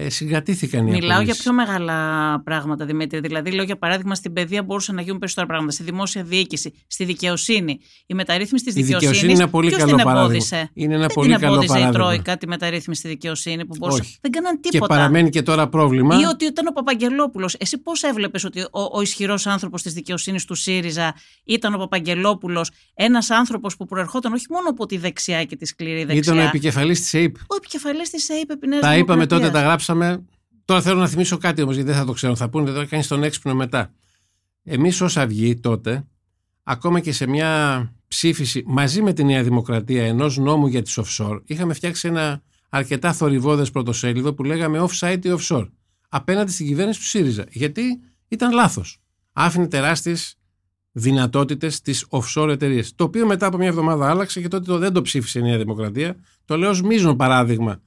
ε, συγκρατήθηκαν οι Μιλάω για πιο μεγάλα πράγματα, Δημήτρη. Δηλαδή, λέω για παράδειγμα, στην παιδεία μπορούσαν να γίνουν περισσότερα πράγματα. Στη δημόσια διοίκηση, στη δικαιοσύνη. Η μεταρρύθμιση της δικαιοσύνη. Η δικαιοσύνη είναι ένα πολύ καλό παράδειγμα. Είναι ένα Δεν πολύ την καλό παράδειγμα. η Τρόικα τη μεταρρύθμιση στη δικαιοσύνη που μπορούσε. Όχι. Δεν κάναν τίποτα. Και παραμένει και τώρα πρόβλημα. Ή ότι ήταν ο Παπαγγελόπουλος. Εσύ πώς έβλεπες ότι ο, ο ισχυρός άνθρωπος της δικαιοσύνης του ΣΥΡΙΖΑ ήταν ο Παπαγγελόπουλος, ένας άνθρωπος που προερχόταν όχι μόνο από τη δεξιά και τη σκληρή δεξιά. Ήταν ο επικεφαλής της ΑΕΠ. Ο επικεφαλής της ΑΕΠ επί Τα είπαμε τότε, τα γράψαμε. Τώρα θέλω να θυμίσω κάτι όμως, γιατί δεν θα το ξέρω. Θα πούνε τώρα κάνει τον έξυπνο μετά. Εμείς ως Αυγή τότε, ακόμα και σε μια ψήφιση μαζί με τη Νέα Δημοκρατία ενός νόμου για τις offshore, είχαμε φτιάξει ένα αρκετά θορυβόδες πρωτοσέλιδο που λέγαμε offsite ή offshore. Απέναντι στην κυβέρνηση του ΣΥΡΙΖΑ. Γιατί ήταν λάθος. Άφηνε τεράστιες δυνατότητες στις offshore εταιρείες. Το οποίο μετά από μια εβδομάδα άλλαξε και τότε δεν το ψήφισε η Νέα Δημοκρατία. Το λέω ως μείζον παράδειγμα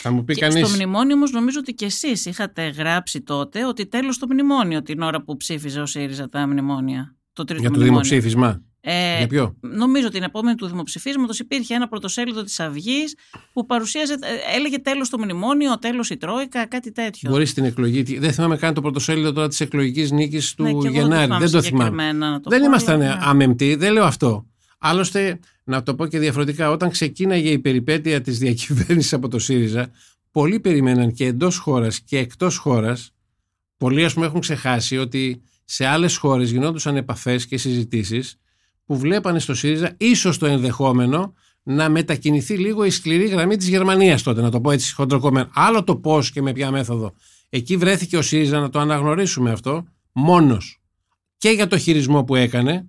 θα μου πει και Στο μνημόνιο όμως νομίζω ότι και εσείς είχατε γράψει τότε ότι τέλος το μνημόνιο την ώρα που ψήφιζε ο ΣΥΡΙΖΑ τα μνημόνια. Το τρίτο Για το μνημόνιο. δημοψήφισμα. Ε, Για ποιο; Νομίζω την επόμενη του δημοψηφίσματος υπήρχε ένα πρωτοσέλιδο της Αυγής που παρουσίαζε, ε, έλεγε τέλος το μνημόνιο, τέλος η Τρόικα, κάτι τέτοιο. Μπορεί στην εκλογή. Δεν θυμάμαι καν το πρωτοσέλιδο τώρα της εκλογικής νίκης του ναι, Γενάρη. Δεν το θυμάμαι. το δεν ήμασταν ναι. αμεμπτοί, δεν λέω αυτό. Άλλωστε, να το πω και διαφορετικά, όταν ξεκίναγε η περιπέτεια της διακυβέρνησης από το ΣΥΡΙΖΑ, πολλοί περιμέναν και εντός χώρας και εκτός χώρας, πολλοί ας πούμε έχουν ξεχάσει ότι σε άλλες χώρες γινόντουσαν επαφές και συζητήσεις που βλέπανε στο ΣΥΡΙΖΑ ίσως το ενδεχόμενο να μετακινηθεί λίγο η σκληρή γραμμή της Γερμανίας τότε, να το πω έτσι χοντροκομμένο. Άλλο το πώς και με ποια μέθοδο. Εκεί βρέθηκε ο ΣΥΡΙΖΑ να το αναγνωρίσουμε αυτό μόνος. Και για το χειρισμό που έκανε,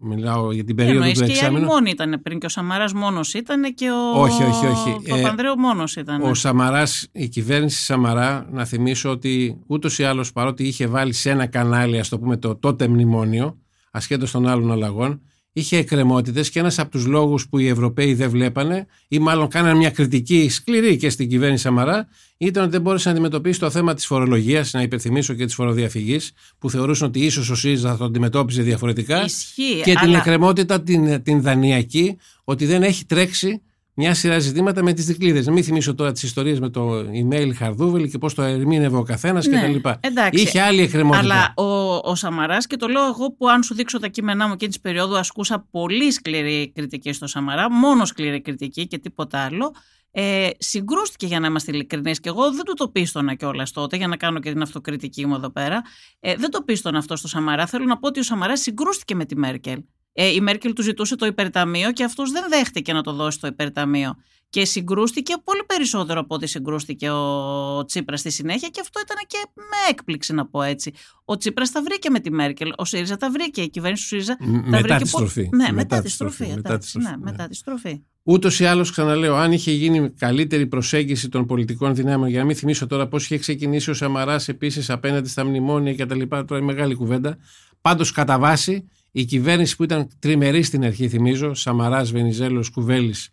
Μιλάω για την περίοδο του εξάμεινου. Και οι μόνοι ήταν πριν και ο Σαμαράς μόνος ήταν και ο, όχι, όχι, όχι. ο Παπανδρέου ε, μόνος ήταν. Ο Σαμαράς, η κυβέρνηση Σαμαρά, να θυμίσω ότι ούτως ή άλλως παρότι είχε βάλει σε ένα κανάλι, ας το πούμε το τότε μνημόνιο, ασχέτως των άλλων αλλαγών, είχε εκκρεμότητες και ένας από τους λόγους που οι Ευρωπαίοι δεν βλέπανε, ή μάλλον κάνανε μια κριτική σκληρή και στην κυβέρνηση Σαμαρά, ήταν ότι δεν μπόρεσε να αντιμετωπίσει το θέμα της φορολογίας, να υπενθυμίσω και της φοροδιαφυγής, που θεωρούσαν ότι ίσως ο ΣΥΡΙΖΑ θα το αντιμετώπιζε διαφορετικά. Ισχύει, και την εκκρεμότητα την, την δανειακή, ότι δεν έχει τρέξει μια σειρά ζητήματα με τις δικλείδες. Μην θυμίσω τώρα τις ιστορίες με το email Χαρδούβελ και πώς το ερμήνευε ο καθένας ναι, κτλ. Εντάξει, Είχε άλλη εκκρεμότητα. Αλλά ο, ο Σαμαράς, και το λέω εγώ που αν σου δείξω τα κείμενά μου και τη περίοδου, ασκούσα πολύ σκληρή κριτική στο Σαμαρά, μόνο σκληρή κριτική και τίποτα άλλο. Ε, συγκρούστηκε για να είμαστε ειλικρινείς και εγώ δεν του το πίστονα κιόλας τότε για να κάνω και την αυτοκριτική μου εδώ πέρα. Ε, δεν το πίστονα αυτό στο Σαμαρά. Θέλω να πω ότι ο Σαμαράς συγκρούστηκε με τη Μέρκελ. Ε, η Μέρκελ του ζητούσε το υπερταμείο και αυτός δεν δέχτηκε να το δώσει το υπερταμείο. Και συγκρούστηκε πολύ περισσότερο από ό,τι συγκρούστηκε ο Τσίπρας στη συνέχεια και αυτό ήταν και με έκπληξη να πω έτσι. Ο Τσίπρας τα βρήκε με τη Μέρκελ, ο ΣΥΡΙΖΑ τα βρήκε, η κυβέρνηση του ΣΥΡΙΖΑ τα μετά βρήκε. Τη στροφή. Ναι, μετά, τη στροφή. Μετά τη στροφή. Ναι, μετά τη στροφή. Ούτως ή άλλως, ξαναλέω, αν είχε γίνει καλύτερη προσέγγιση των πολιτικών δυνάμεων, για να μην θυμίσω τώρα πώς είχε ξεκινήσει ο Σαμαράς επίσης απέναντι στα μνημόνια κτλ. Τώρα είναι μεγάλη κουβέντα. Πάντως, κατά βάση, η κυβέρνηση που ήταν τριμερή στην αρχή, θυμίζω, Σαμαράς, Βενιζέλος, Κουβέλης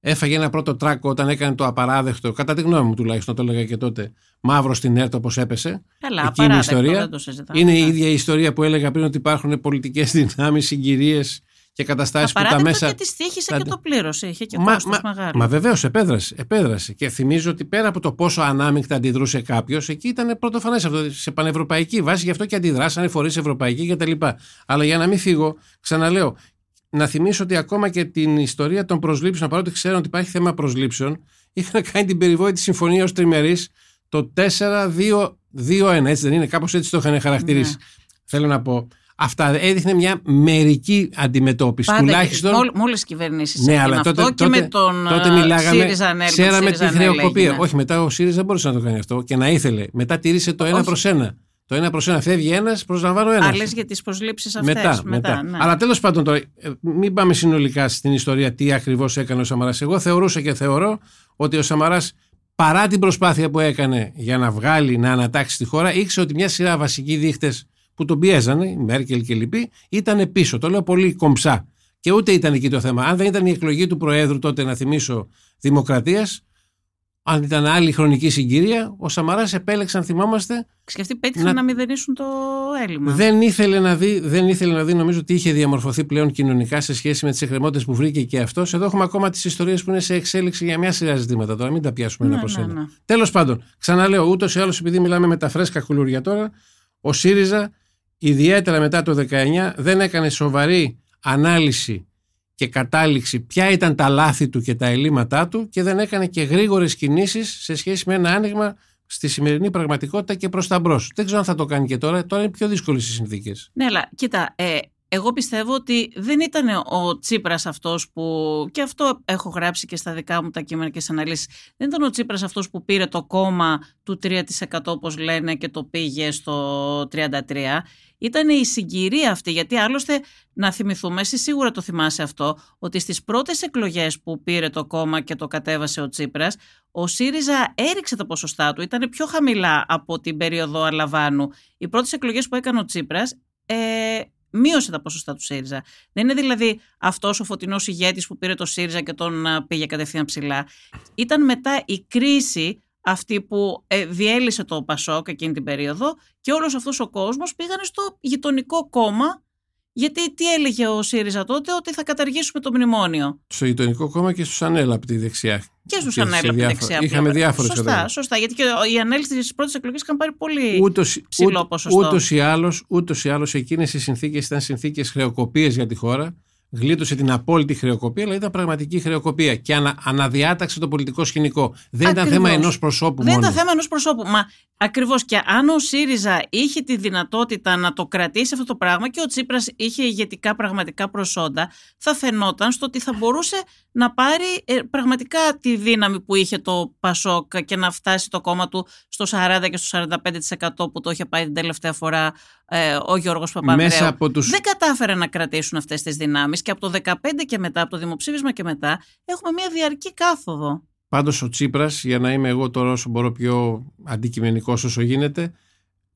Έφαγε ένα πρώτο τράκο όταν έκανε το απαράδεκτο, κατά τη γνώμη μου τουλάχιστον το έλεγα και τότε, μαύρο στην ΕΡΤ όπως έπεσε. Καλά, Εκεί είναι η απαράδεκτο, ιστορία. δεν το συζητάμε. Είναι η Ναι. ίδια η ιστορία που έλεγα πριν ότι υπάρχουν πολιτικές δυνάμεις, συγκυρίες και καταστάσεις που τα Απαράδεκτο μέσα. και τη τύχησε τα- και το πλήρωσε. Είχε και Μα, κόστος μα, μεγάλο. μα βεβαίως επέδρασε, επέδρασε. Και θυμίζω ότι πέρα από το πόσο ανάμεικτα αντιδρούσε κάποιος, εκεί ήταν πρωτοφανές αυτό. Σε πανευρωπαϊκή βάση, γι' αυτό και αντιδράσανε φορείς ευρωπαϊκοί κτλ. Αλλά για να μην φύγω, ξαναλέω, να θυμίσω ότι ακόμα και την ιστορία των προσλήψεων, παρότι ξέρω ότι υπάρχει θέμα προσλήψεων, είχαν κάνει την περιβόητη συμφωνία ως τριμερής το 4-2-1. Έτσι δεν είναι, κάπως έτσι το είχαν χαρακτηρίσει. Ναι. Θέλω να πω. Αυτά έδειχνε μια μερική αντιμετώπιση. Πάντα τουλάχιστον. και με όλες τις κυβερνήσεις Ναι, έγινε αλλά αυτό τότε, και τότε, με τον τότε α, μιλάγαμε, ΣΥΡΙΖΑ Νέλ, με ξέραμε τον τη ΣΥΡΙΖΑ Νέλ χρεοκοπία. έγινε. Όχι, μετά ο ΣΥΡΙΖΑ δεν μπορούσε να το κάνει αυτό και να ήθελε. Μετά τήρησε το ένα Όχι. προς ένα. Το ένα προς ένα. Φεύγει ένας, προσλαμβάνω ένας. Α, λες για τις προσλήψεις αυτές. Μετά, μετά. ναι. Αλλά τέλος πάντων τώρα, ε, μην πάμε συνολικά στην ιστορία τι ακριβώς έκανε ο Σαμαράς. Εγώ θεωρούσα και θεωρώ ότι ο Σαμαράς παρά την προσπάθεια που έκανε για να βγάλει, να ανατάξει τη χώρα, ήξερε ότι μια σειρά βασικοί δείχτες που τον πιέζανε, η Μέρκελ και λοιποί, ήταν πίσω. Το λέω πολύ κομψά. Και ούτε ήταν εκεί το θέμα. Αν δεν ήταν η εκλογή του Προέδρου τότε, να θυμίσω, Δημοκρατίας, αν ήταν άλλη χρονική συγκυρία, ο Σαμαράς επέλεξε, αν θυμόμαστε, Και αυτοί πέτυχαν να- να... μηδενίσουν το έλλειμμα. δεν ήθελε, να δει, δεν ήθελε να δει, νομίζω ότι είχε διαμορφωθεί πλέον κοινωνικά σε σχέση με τις εκκρεμότητες που βρήκε και αυτός. Εδώ έχουμε ακόμα τις ιστορίες που είναι σε εξέλιξη για μια σειρά ζητήματα τώρα. Μην τα πιάσουμε ένα Ναι, προς ναι, ένα. ναι. Τέλος πάντων, ξαναλέω, ούτως ή άλλως, επειδή μιλάμε με τα φρέσκα κουλούρια τώρα, ο ΣΥΡΙΖΑ, ιδιαίτερα μετά το 19, δεν έκανε σοβαρή ανάλυση και κατάληξη ποια ήταν τα λάθη του και τα ελλείμματά του και δεν έκανε και γρήγορες κινήσεις σε σχέση με ένα άνοιγμα στη σημερινή πραγματικότητα και προς τα μπρος. Δεν ξέρω αν θα το κάνει και τώρα. Τώρα είναι πιο δύσκολες οι συνθήκες. Ναι, αλλά κοίτα, ε, εγώ πιστεύω ότι δεν ήταν ο Τσίπρας αυτός που, και αυτό έχω γράψει και στα δικά μου τα κείμενα και στις αναλύσεις, δεν ήταν ο Τσίπρας αυτός που πήρε το κόμμα του 3% όπως λένε και το πήγε στο 33%. Ήταν η συγκυρία αυτή, γιατί άλλωστε να θυμηθούμε, εσύ σίγουρα το θυμάσαι αυτό, ότι στις πρώτες εκλογές που πήρε το κόμμα και το κατέβασε ο Τσίπρας, ο ΣΥΡΙΖΑ έριξε τα ποσοστά του, ήταν πιο χαμηλά από την περίοδο Αλαβάνου. Οι πρώτες εκλογές που έκανε ο Τσίπρας ε, μείωσε τα ποσοστά του ΣΥΡΙΖΑ. Δεν είναι δηλαδή αυτός ο φωτεινός ηγέτης που πήρε το ΣΥΡΙΖΑ και τον α, πήγε κατευθείαν ψηλά. Ήταν μετά η κρίση αυτή που ε, διέλυσε το Πασόκ εκείνη την περίοδο και όλος αυτός ο κόσμος πήγανε στο γειτονικό κόμμα γιατί τι έλεγε ο ΣΥΡΙΖΑ τότε ότι θα καταργήσουμε το μνημόνιο; Στο γειτονικό κόμμα και στους Ανέλα από τη δεξιά. Και στους σε Ανέλ από τη διάφορα- δεξιά. Είχαμε πλευρά. διάφορες Σωστά, κατηγορίες. σωστά. Γιατί και οι Ανέλ στις πρώτες εκλογές είχαν πάρει πολύ Ούτως, ψηλό ούτ- ποσοστό. ούτως ή άλλως, ούτως ή άλλως εκείνες οι συνθήκες ήταν συνθήκες χρεοκοπίας για τη χώρα. Γλίτωσε την απόλυτη χρεοκοπία, αλλά ήταν πραγματική χρεοκοπία και ανα, αναδιάταξε το πολιτικό σκηνικό. Δεν ήταν Ακριβώς. θέμα ενός προσώπου Δεν μόνος. ήταν θέμα ενός προσώπου. Μα ακριβώς και αν ο ΣΥΡΙΖΑ είχε τη δυνατότητα να το κρατήσει αυτό το πράγμα και ο Τσίπρας είχε ηγετικά πραγματικά προσόντα, θα φαινόταν στο ότι θα μπορούσε να πάρει ε, πραγματικά τη δύναμη που είχε το Πασόκ και να φτάσει το κόμμα του στο 40% και στο 45% που το είχε πάει την τελευταία φορά ε, ο Γιώργος Παπανδρέου. Μέσα από τους... Δεν κατάφερε να κρατήσουν αυτές τις δυνάμεις και από το 15 και μετά, από το δημοψήφισμα και μετά, έχουμε μια διαρκή κάθοδο. Πάντως ο Τσίπρας, για να είμαι εγώ τώρα όσο μπορώ πιο αντικειμενικός όσο γίνεται,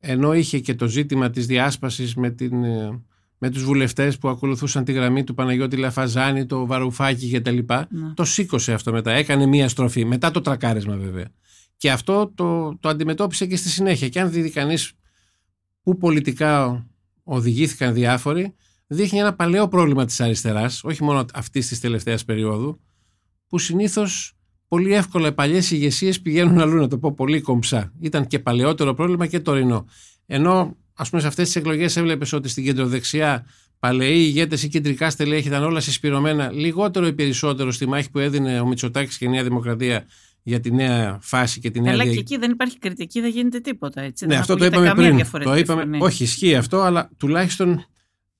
ενώ είχε και το ζήτημα της διάσπασης με, την, ε, με τους βουλευτές που ακολουθούσαν τη γραμμή του Παναγιώτη Λαφαζάνη, το Βαρουφάκη κτλ. Ναι. Το σήκωσε αυτό μετά, έκανε μία στροφή, μετά το τρακάρισμα βέβαια. Και αυτό το, το αντιμετώπισε και στη συνέχεια. Και αν δει κανείς πού πολιτικά οδηγήθηκαν διάφοροι, δείχνει ένα παλαιό πρόβλημα της αριστεράς, όχι μόνο αυτής της τελευταίας περίοδου, που συνήθως πολύ εύκολα οι παλιές ηγεσίες πηγαίνουν αλλού, να το πω πολύ κομψά. Ήταν και παλαιότερο πρόβλημα και τωρινό. Ενώ, ας πούμε, σε αυτές τις εκλογές έβλεπες ότι στην κεντροδεξιά παλαιοί ηγέτες ή κεντρικά στελέχη ήταν όλα συσπηρωμένα, λιγότερο ή περισσότερο στη μάχη που έδινε ο Μητσοτάκης και η Νέα Δημοκρατία για τη νέα φάση και τη νέα Αλλά δια- και εκεί δεν υπάρχει κριτική, δεν γίνεται τίποτα. Έτσι. ναι, δεν αυτό το ακούγεται είπαμε καμία πριν. διαφορετική Το είπαμε, φωνή. όχι, ισχύει αυτό, αλλά τουλάχιστον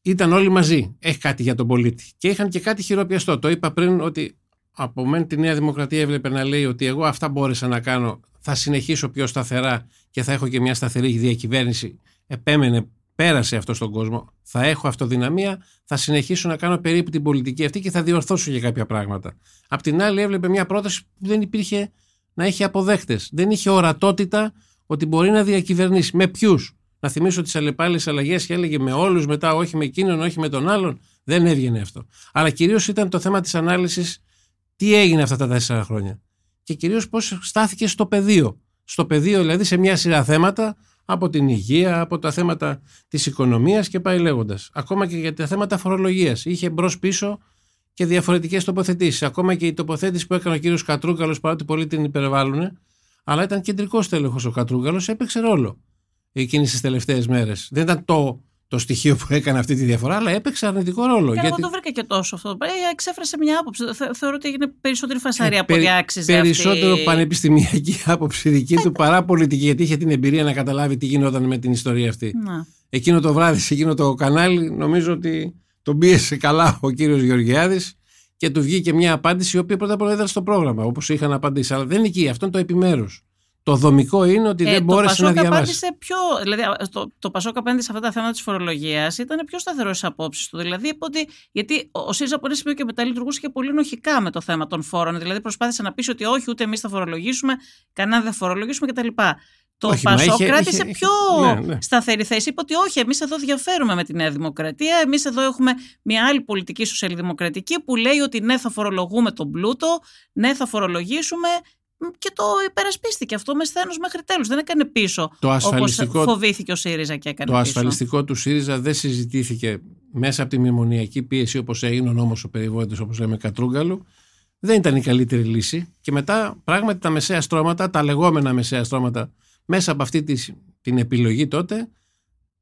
ήταν όλοι μαζί. Έχει κάτι για τον πολίτη. Και είχαν και κάτι χειροπιαστό. Το είπα πριν ότι από μεν τη Νέα Δημοκρατία έβλεπε να λέει ότι εγώ αυτά μπόρεσα να κάνω. Θα συνεχίσω πιο σταθερά και θα έχω και μια σταθερή διακυβέρνηση. Επέμενε, πέρασε αυτό στον κόσμο. Θα έχω αυτοδυναμία, θα συνεχίσω να κάνω περίπου την πολιτική αυτή και θα διορθώσω για κάποια πράγματα. Απ' την άλλη, έβλεπε μια πρόταση που δεν υπήρχε να έχει αποδέχτες. Δεν είχε ορατότητα ότι μπορεί να διακυβερνήσει. Με ποιους; Να θυμίσω τις αλλεπάλληλες αλλαγές και έλεγε με όλους, μετά όχι με εκείνον, όχι με τον άλλον. Δεν έβγαινε αυτό. Αλλά κυρίως ήταν το θέμα της ανάλυσης Τι έγινε αυτά τα τέσσερα χρόνια. Και κυρίως πώς στάθηκε στο πεδίο. Στο πεδίο, δηλαδή, σε μια σειρά θέματα από την υγεία, από τα θέματα της οικονομίας και πάει λέγοντας. Ακόμα και για τα θέματα φορολογίας. Είχε μπρο-πίσω και διαφορετικές τοποθετήσεις. Ακόμα και η τοποθέτηση που έκανε ο κύριος Κατρούγκαλος, παρότι πολλοί την υπερβάλλουν, αλλά ήταν κεντρικός τέλεχο ο Κατρούγκαλος, έπαιξε ρόλο εκείνες τις τελευταίες μέρες. Δεν ήταν το, το στοιχείο που έκανε αυτή τη διαφορά, αλλά έπαιξε αρνητικό ρόλο. Και γιατί... εγώ το βρήκα και τόσο αυτό. Ε, εξέφρασε μια άποψη. θεωρώ ότι έγινε περισσότερη φασαρία ε, από ό,τι άξιζε. Περισσότερο αυτή... πανεπιστημιακή άποψη δική του παρά πολιτική, γιατί είχε την εμπειρία να καταλάβει τι γινόταν με την ιστορία αυτή. Να. Εκείνο το βράδυ, σε εκείνο το κανάλι, νομίζω ότι τον πίεσε καλά ο κύριος Γεωργιάδης και του βγήκε μια απάντηση η οποία πρώτα απ' όλα ήταν στο πρόγραμμα, όπως είχαν απαντήσει. Αλλά δεν είναι εκεί, αυτό είναι το επιμέρους. Το δομικό είναι ότι ε, δεν μπόρεσε να διαβάσει. Πιο, δηλαδή, το, το Πασόκ απέναντι σε αυτά τα θέματα της φορολογίας ήταν πιο σταθερός στις απόψεις του. Δηλαδή, είπε ότι, γιατί ο ΣΥΡΙΖΑ από ένα σημείο και μετά λειτουργούσε και πολύ νοχικά με το θέμα των φόρων. Δηλαδή, προσπάθησε να πει ότι όχι, ούτε εμείς θα φορολογήσουμε, κανένα δεν φορολογήσουμε κτλ. Το όχι, Πασόκ κράτησε είχε, πιο ναι, ναι. σταθερή θέση. Είπε ότι όχι, εμείς εδώ διαφέρουμε με τη Νέα Δημοκρατία. Εμείς εδώ έχουμε μια άλλη πολιτική σοσιαλδημοκρατική που λέει ότι ναι, θα φορολογούμε τον πλούτο, ναι, θα φορολογήσουμε και το υπερασπίστηκε αυτό με σθένος μέχρι τέλους. Δεν έκανε πίσω το ασφαλιστικό, όπως φοβήθηκε ο ΣΥΡΙΖΑ και έκανε Το ασφαλιστικό του ΣΥΡΙΖΑ δεν συζητήθηκε μέσα από τη μνημονιακή πίεση όπως έγινε ο νόμος ο περιβόητος όπως λέμε Κατρούγκαλου. Δεν ήταν η καλύτερη λύση και μετά πράγματι τα μεσαία στρώματα, τα λεγόμενα μεσαία στρώματα μέσα από αυτή τη, την επιλογή τότε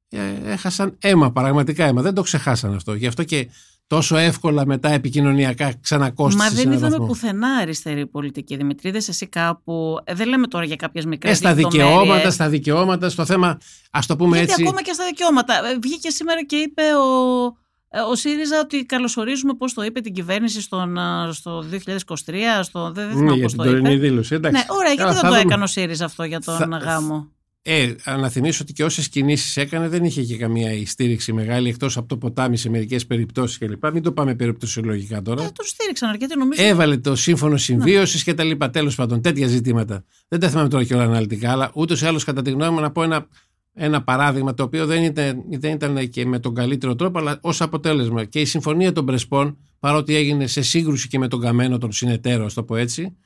ε, έχασαν αίμα, πραγματικά αίμα. Δεν το ξεχάσαν αυτό. Γι' αυτό και τόσο εύκολα μετά επικοινωνιακά ξανακόστησε. Μα δεν είδαμε βαθμό. πουθενά αριστερή πολιτική. Δημητρίδες, εσύ κάπου. Ε, δεν λέμε τώρα για κάποιες μικρές. Ε, στα δικαιώματα, στα δικαιώματα, στο θέμα. Α το πούμε Γιατί έτσι. ακόμα και στα δικαιώματα. Ε, βγήκε σήμερα και είπε ο, ε, ο ΣΥΡΙΖΑ ότι καλωσορίζουμε, πώς το είπε, την κυβέρνηση στον, στο 2023. Στο, δεν θυμάμαι ναι, πώς το είπε. Δήλωση, εντάξει. Ναι, ωραία, γιατί δεν το έκανε ο ΣΥΡΙΖΑ αυτό για τον θα, γάμο; Ε, να θυμίσω ότι και όσες κινήσεις έκανε δεν είχε και καμία στήριξη μεγάλη εκτός από το ποτάμι σε μερικές περιπτώσεις κλπ. Μην το πάμε περιπτωσιολογικά τώρα. Ε, το στήριξαν αρκετοί νομίζω. Έβαλε το σύμφωνο συμβίωσης και τα λοιπά. Τέλος πάντων, τέτοια ζητήματα. Δεν τα θυμάμαι τώρα και όλα αναλυτικά, αλλά ούτως ή άλλως κατά τη γνώμη μου να πω ένα, ένα παράδειγμα το οποίο δεν ήταν, δεν ήταν και με τον καλύτερο τρόπο, αλλά ως αποτέλεσμα. Και η συμφωνία των Πρεσπών, παρότι έγινε σε σύγκρουση και με τον Καμένο, τον συνεταίρο, ας το πω έτσι,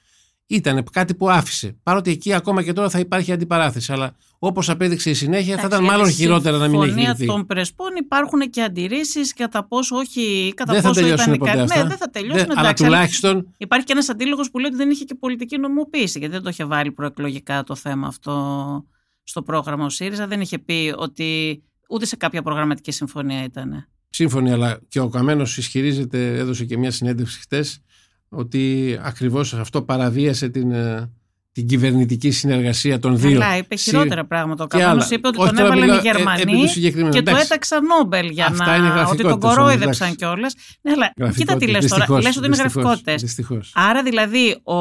ήταν κάτι που άφησε. Παρότι εκεί ακόμα και τώρα θα υπάρχει αντιπαράθεση. Αλλά όπως απέδειξε η συνέχεια, θα ήταν μάλλον χειρότερα να μην έχει γίνει. Στην των Πρεσπών υπάρχουν και αντιρρήσεις κατά πόσο όχι. Κατά δεν πόσο θα τελειώσουν ποτέ ήταν... αυτά. Ναι, δεν θα τελειώσουν. Δεν, αλλά τουλάχιστον. Υπάρχει και ένας αντίλογος που λέει ότι δεν είχε και πολιτική νομιμοποίηση, γιατί δεν το είχε βάλει προεκλογικά το θέμα αυτό στο πρόγραμμα ο ΣΥΡΙΖΑ. Δεν είχε πει ότι ούτε σε κάποια προγραμματική συμφωνία ήταν. Σύμφωνοι, αλλά και ο Καμένος ισχυρίζεται, έδωσε και μια συνέντευξη χτες, ότι ακριβώς αυτό παραβίασε την, ε, την κυβερνητική συνεργασία των δύο. Καλά, είπε χειρότερα πράγματα. Ο Καμένος είπε ότι τον έβαλαν οι ε, Γερμανοί και το έταξαν Νόμπελ για Αυτά να... Είναι ότι τον κορόιδεψαν κιόλας. Ναι, αλλά κοίτα τι λες τώρα. Λες ότι είναι γραφικότητες. Άρα δηλαδή ο...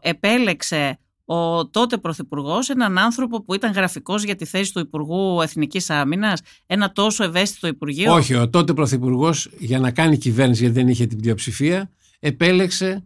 επέλεξε ο τότε Πρωθυπουργός, έναν άνθρωπο που ήταν γραφικός για τη θέση του Υπουργού Εθνικής Άμυνας, ένα τόσο ευαίσθητο Υπουργείο. Όχι, ο τότε Πρωθυπουργός για να κάνει κυβέρνηση, γιατί δεν είχε την πλειοψηφία, επέλεξε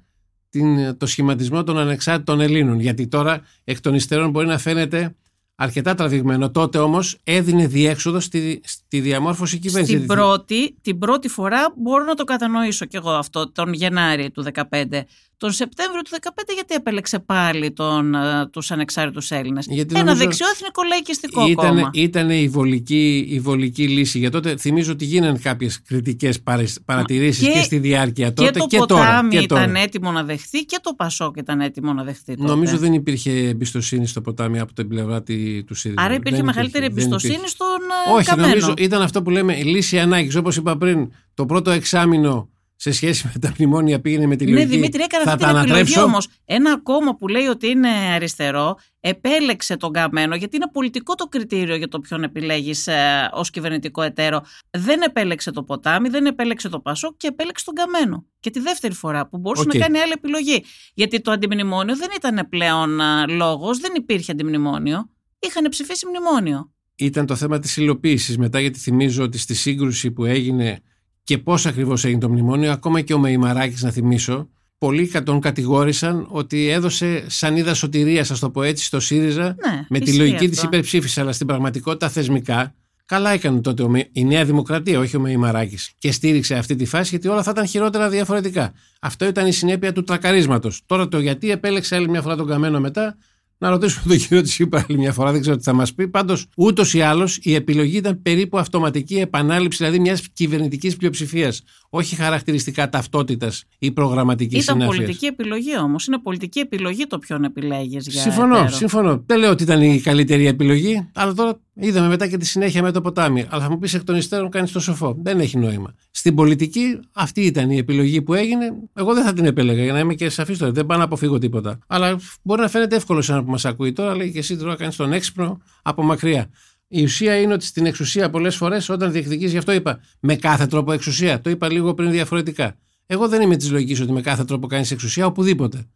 την, το σχηματισμό των ανεξάρτητων Ελλήνων. Γιατί τώρα εκ των υστερών μπορεί να φαίνεται αρκετά τραβηγμένο. Τότε όμως έδινε διέξοδο στη, στη διαμόρφωση κυβέρνησης. Στην πρώτη, την πρώτη φορά μπορώ να το κατανοήσω κι εγώ αυτό, τον Γενάρη του 2015. Τον Σεπτέμβριο του 2015 γιατί επέλεξε πάλι τον, ε, τους ανεξάρτητους Έλληνες; Γιατί Ένα νομίζω... δεξιό εθνικό λαϊκιστικό ήταν, κόμμα. Ήταν η βολική, η βολική λύση. Για τότε θυμίζω ότι γίνανε κάποιες κριτικές παρατηρήσεις και, και, στη διάρκεια τότε και, το και τώρα. Και ήταν έτοιμο να δεχθεί και το Πασόκ ήταν έτοιμο να δεχθεί τότε. Νομίζω δεν υπήρχε εμπιστοσύνη στο ποτάμι από την πλευρά του ΣΥΡΙΖΑ. Άρα υπήρχε δεν μεγαλύτερη υπήρχε, εμπιστοσύνη στον ε, Όχι, Καμένο. νομίζω ήταν αυτό που λέμε λύση ανάγκης. Όπως είπα πριν, το πρώτο εξάμεινο σε σχέση με τα μνημόνια πήγαινε με τη ναι, λογική. Ναι, Δημήτρη, έκανε θα αυτή τα την επιλογή ανατρέψω. όμως. Ένα κόμμα που λέει ότι είναι αριστερό επέλεξε τον Καμένο, γιατί είναι πολιτικό το κριτήριο για το ποιον επιλέγεις ε, ως κυβερνητικό εταίρο. Δεν επέλεξε το ποτάμι, δεν επέλεξε το Πασόκ και επέλεξε τον Καμένο. Και τη δεύτερη φορά που μπορούσε Οκ. να κάνει άλλη επιλογή. Γιατί το αντιμνημόνιο δεν ήταν πλέον λόγος, δεν υπήρχε αντιμνημόνιο. Είχαν ψηφίσει μνημόνιο. Ήταν το θέμα της υλοποίησης μετά, γιατί θυμίζω ότι στη σύγκρουση που έγινε και πώς ακριβώς έγινε το μνημόνιο, ακόμα και ο Μεϊμαράκης, να θυμίσω, πολλοί κα- τον κατηγόρησαν ότι έδωσε σανίδα σωτηρία, α το πω έτσι, στο ΣΥΡΙΖΑ Ναι, με τη ισχύει λογική αυτό. τη υπερψήφιση. Αλλά στην πραγματικότητα θεσμικά Καλά έκανε τότε η Νέα Δημοκρατία, όχι ο Μεϊμαράκης, και στήριξε αυτή τη φάση γιατί όλα θα ήταν χειρότερα διαφορετικά. Αυτό ήταν η συνέπεια του τρακαρίσματος. Τώρα το γιατί επέλεξε άλλη μια φορά τον Καμένο μετά, να ρωτήσουμε τον κύριο Τσίπρα άλλη μια φορά, δεν ξέρω τι θα μας πει. Πάντως, ούτως ή άλλως, η επιλογή ήταν περίπου αυτοματική επανάληψη, δηλαδή μιας κυβερνητικής πλειοψηφίας. Όχι χαρακτηριστικά ταυτότητας ή προγραμματικής Ήταν συνάφεια. πολιτική επιλογή όμως. Είναι πολιτική επιλογή το ποιον επιλέγεις για. Συμφωνώ, εταίρο. συμφωνώ. Δεν λέω ότι ήταν η καλύτερη επιλογή, αλλά τώρα είδαμε μετά και τη συνέχεια με το ποτάμι. Αλλά θα μου πεις εκ των υστέρων κάνεις το σοφό. Δεν έχει νόημα. Στην πολιτική αυτή ήταν η επιλογή που έγινε. Εγώ δεν θα την επέλεγα για να είμαι και σαφής τώρα. Δεν πάω να αποφύγω τίποτα. Αλλά μπορεί να φαίνεται εύκολο σε έναν που μας ακούει τώρα, λέει και εσύ τώρα κάνεις τον έξυπνο από μακριά. Η ουσία είναι ότι στην εξουσία πολλές φορές όταν διεκδικείς, γι' αυτό είπα με κάθε τρόπο εξουσία. Το είπα λίγο πριν διαφορετικά. Εγώ δεν είμαι της λογικής ότι με κάθε τρόπο κάνεις εξουσία οπουδήποτε.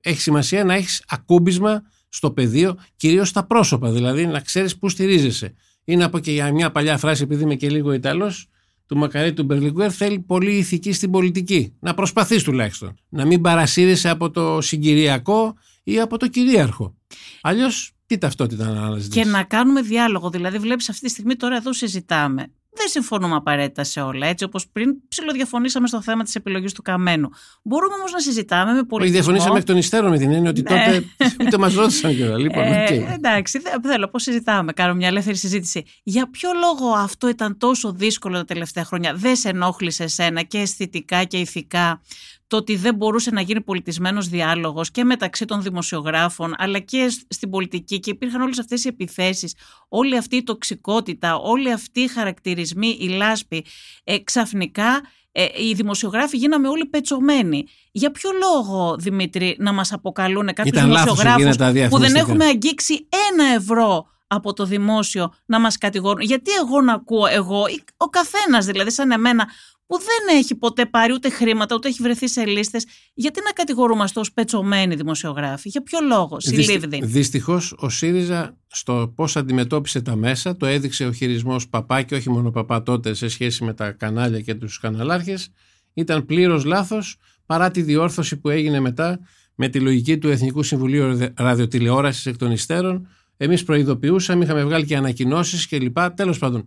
Έχει σημασία να έχεις ακούμπισμα στο πεδίο, κυρίως στα πρόσωπα, δηλαδή να ξέρεις πού στηρίζεσαι. Ή να πω και για μια παλιά φράση, επειδή είμαι και λίγο Ιταλός, του Μακαρί του Μπερλιγκουέρ, θέλει πολύ ηθική στην πολιτική. Να προσπαθείς τουλάχιστον. Να μην παρασύρεσαι από το συγκυριακό ή από το κυρίαρχο. Αλλιώς τι ταυτότητα να αναζητήσεις. Και να κάνουμε διάλογο. Δηλαδή, βλέπεις αυτή τη στιγμή τώρα εδώ συζητάμε. Δεν συμφωνούμε απαραίτητα σε όλα. Έτσι, όπως πριν ψηλοδιαφωνήσαμε στο θέμα της επιλογής του Καμένου. Μπορούμε όμως να συζητάμε με Όχι, πολιτισμό. διαφωνήσαμε εκ των υστέρων με την έννοια ότι Ναι. τότε ούτε μας ρώτησαν κιόλα. Λοιπόν, Ε, οκ. εντάξει, δεν- θέλω πώς συζητάμε. Κάνω μια ελεύθερη συζήτηση. Για ποιο λόγο αυτό ήταν τόσο δύσκολο τα τελευταία χρόνια; Δεν σε ενόχλησε εσένα και αισθητικά και ηθικά το ότι δεν μπορούσε να γίνει πολιτισμένος διάλογος και μεταξύ των δημοσιογράφων αλλά και σ- στην πολιτική και υπήρχαν όλες αυτές οι επιθέσεις, όλη αυτή η τοξικότητα, όλοι αυτοί οι χαρακτηρισμοί, η λάσπη. Ε, ξαφνικά ε, οι δημοσιογράφοι γίναμε όλοι πετσωμένοι. Για ποιο λόγο, Δημήτρη, να μας αποκαλούν κάποιους Ήταν λάθος δημοσιογράφους εκείνα τα που δεν διαφημιστικά. έχουμε αγγίξει ένα ευρώ από το δημόσιο να μας κατηγορούν. Γιατί εγώ να ακούω εγώ, ή ο καθένας δηλαδή σαν εμένα που δεν έχει ποτέ πάρει ούτε χρήματα, ούτε έχει βρεθεί σε λίστες, γιατί να κατηγορούμαστε ως πετσωμένοι δημοσιογράφοι, για ποιο λόγο, συλλήβδη. Δυστυχώς ο ΣΥΡΙΖΑ στο πώς αντιμετώπισε τα μέσα το έδειξε ο χειρισμός Παπά και όχι μόνο Παπά τότε σε σχέση με τα κανάλια και τους καναλάρχες. Ήταν πλήρως λάθος παρά τη διόρθωση που έγινε μετά με τη λογική του Εθνικού Συμβουλίου Ραδιοτηλεόρασης εκ των υστέρων. Εμείς προειδοποιούσαμε, είχαμε βγάλει και ανακοινώσεις κλπ. Τέλος πάντων,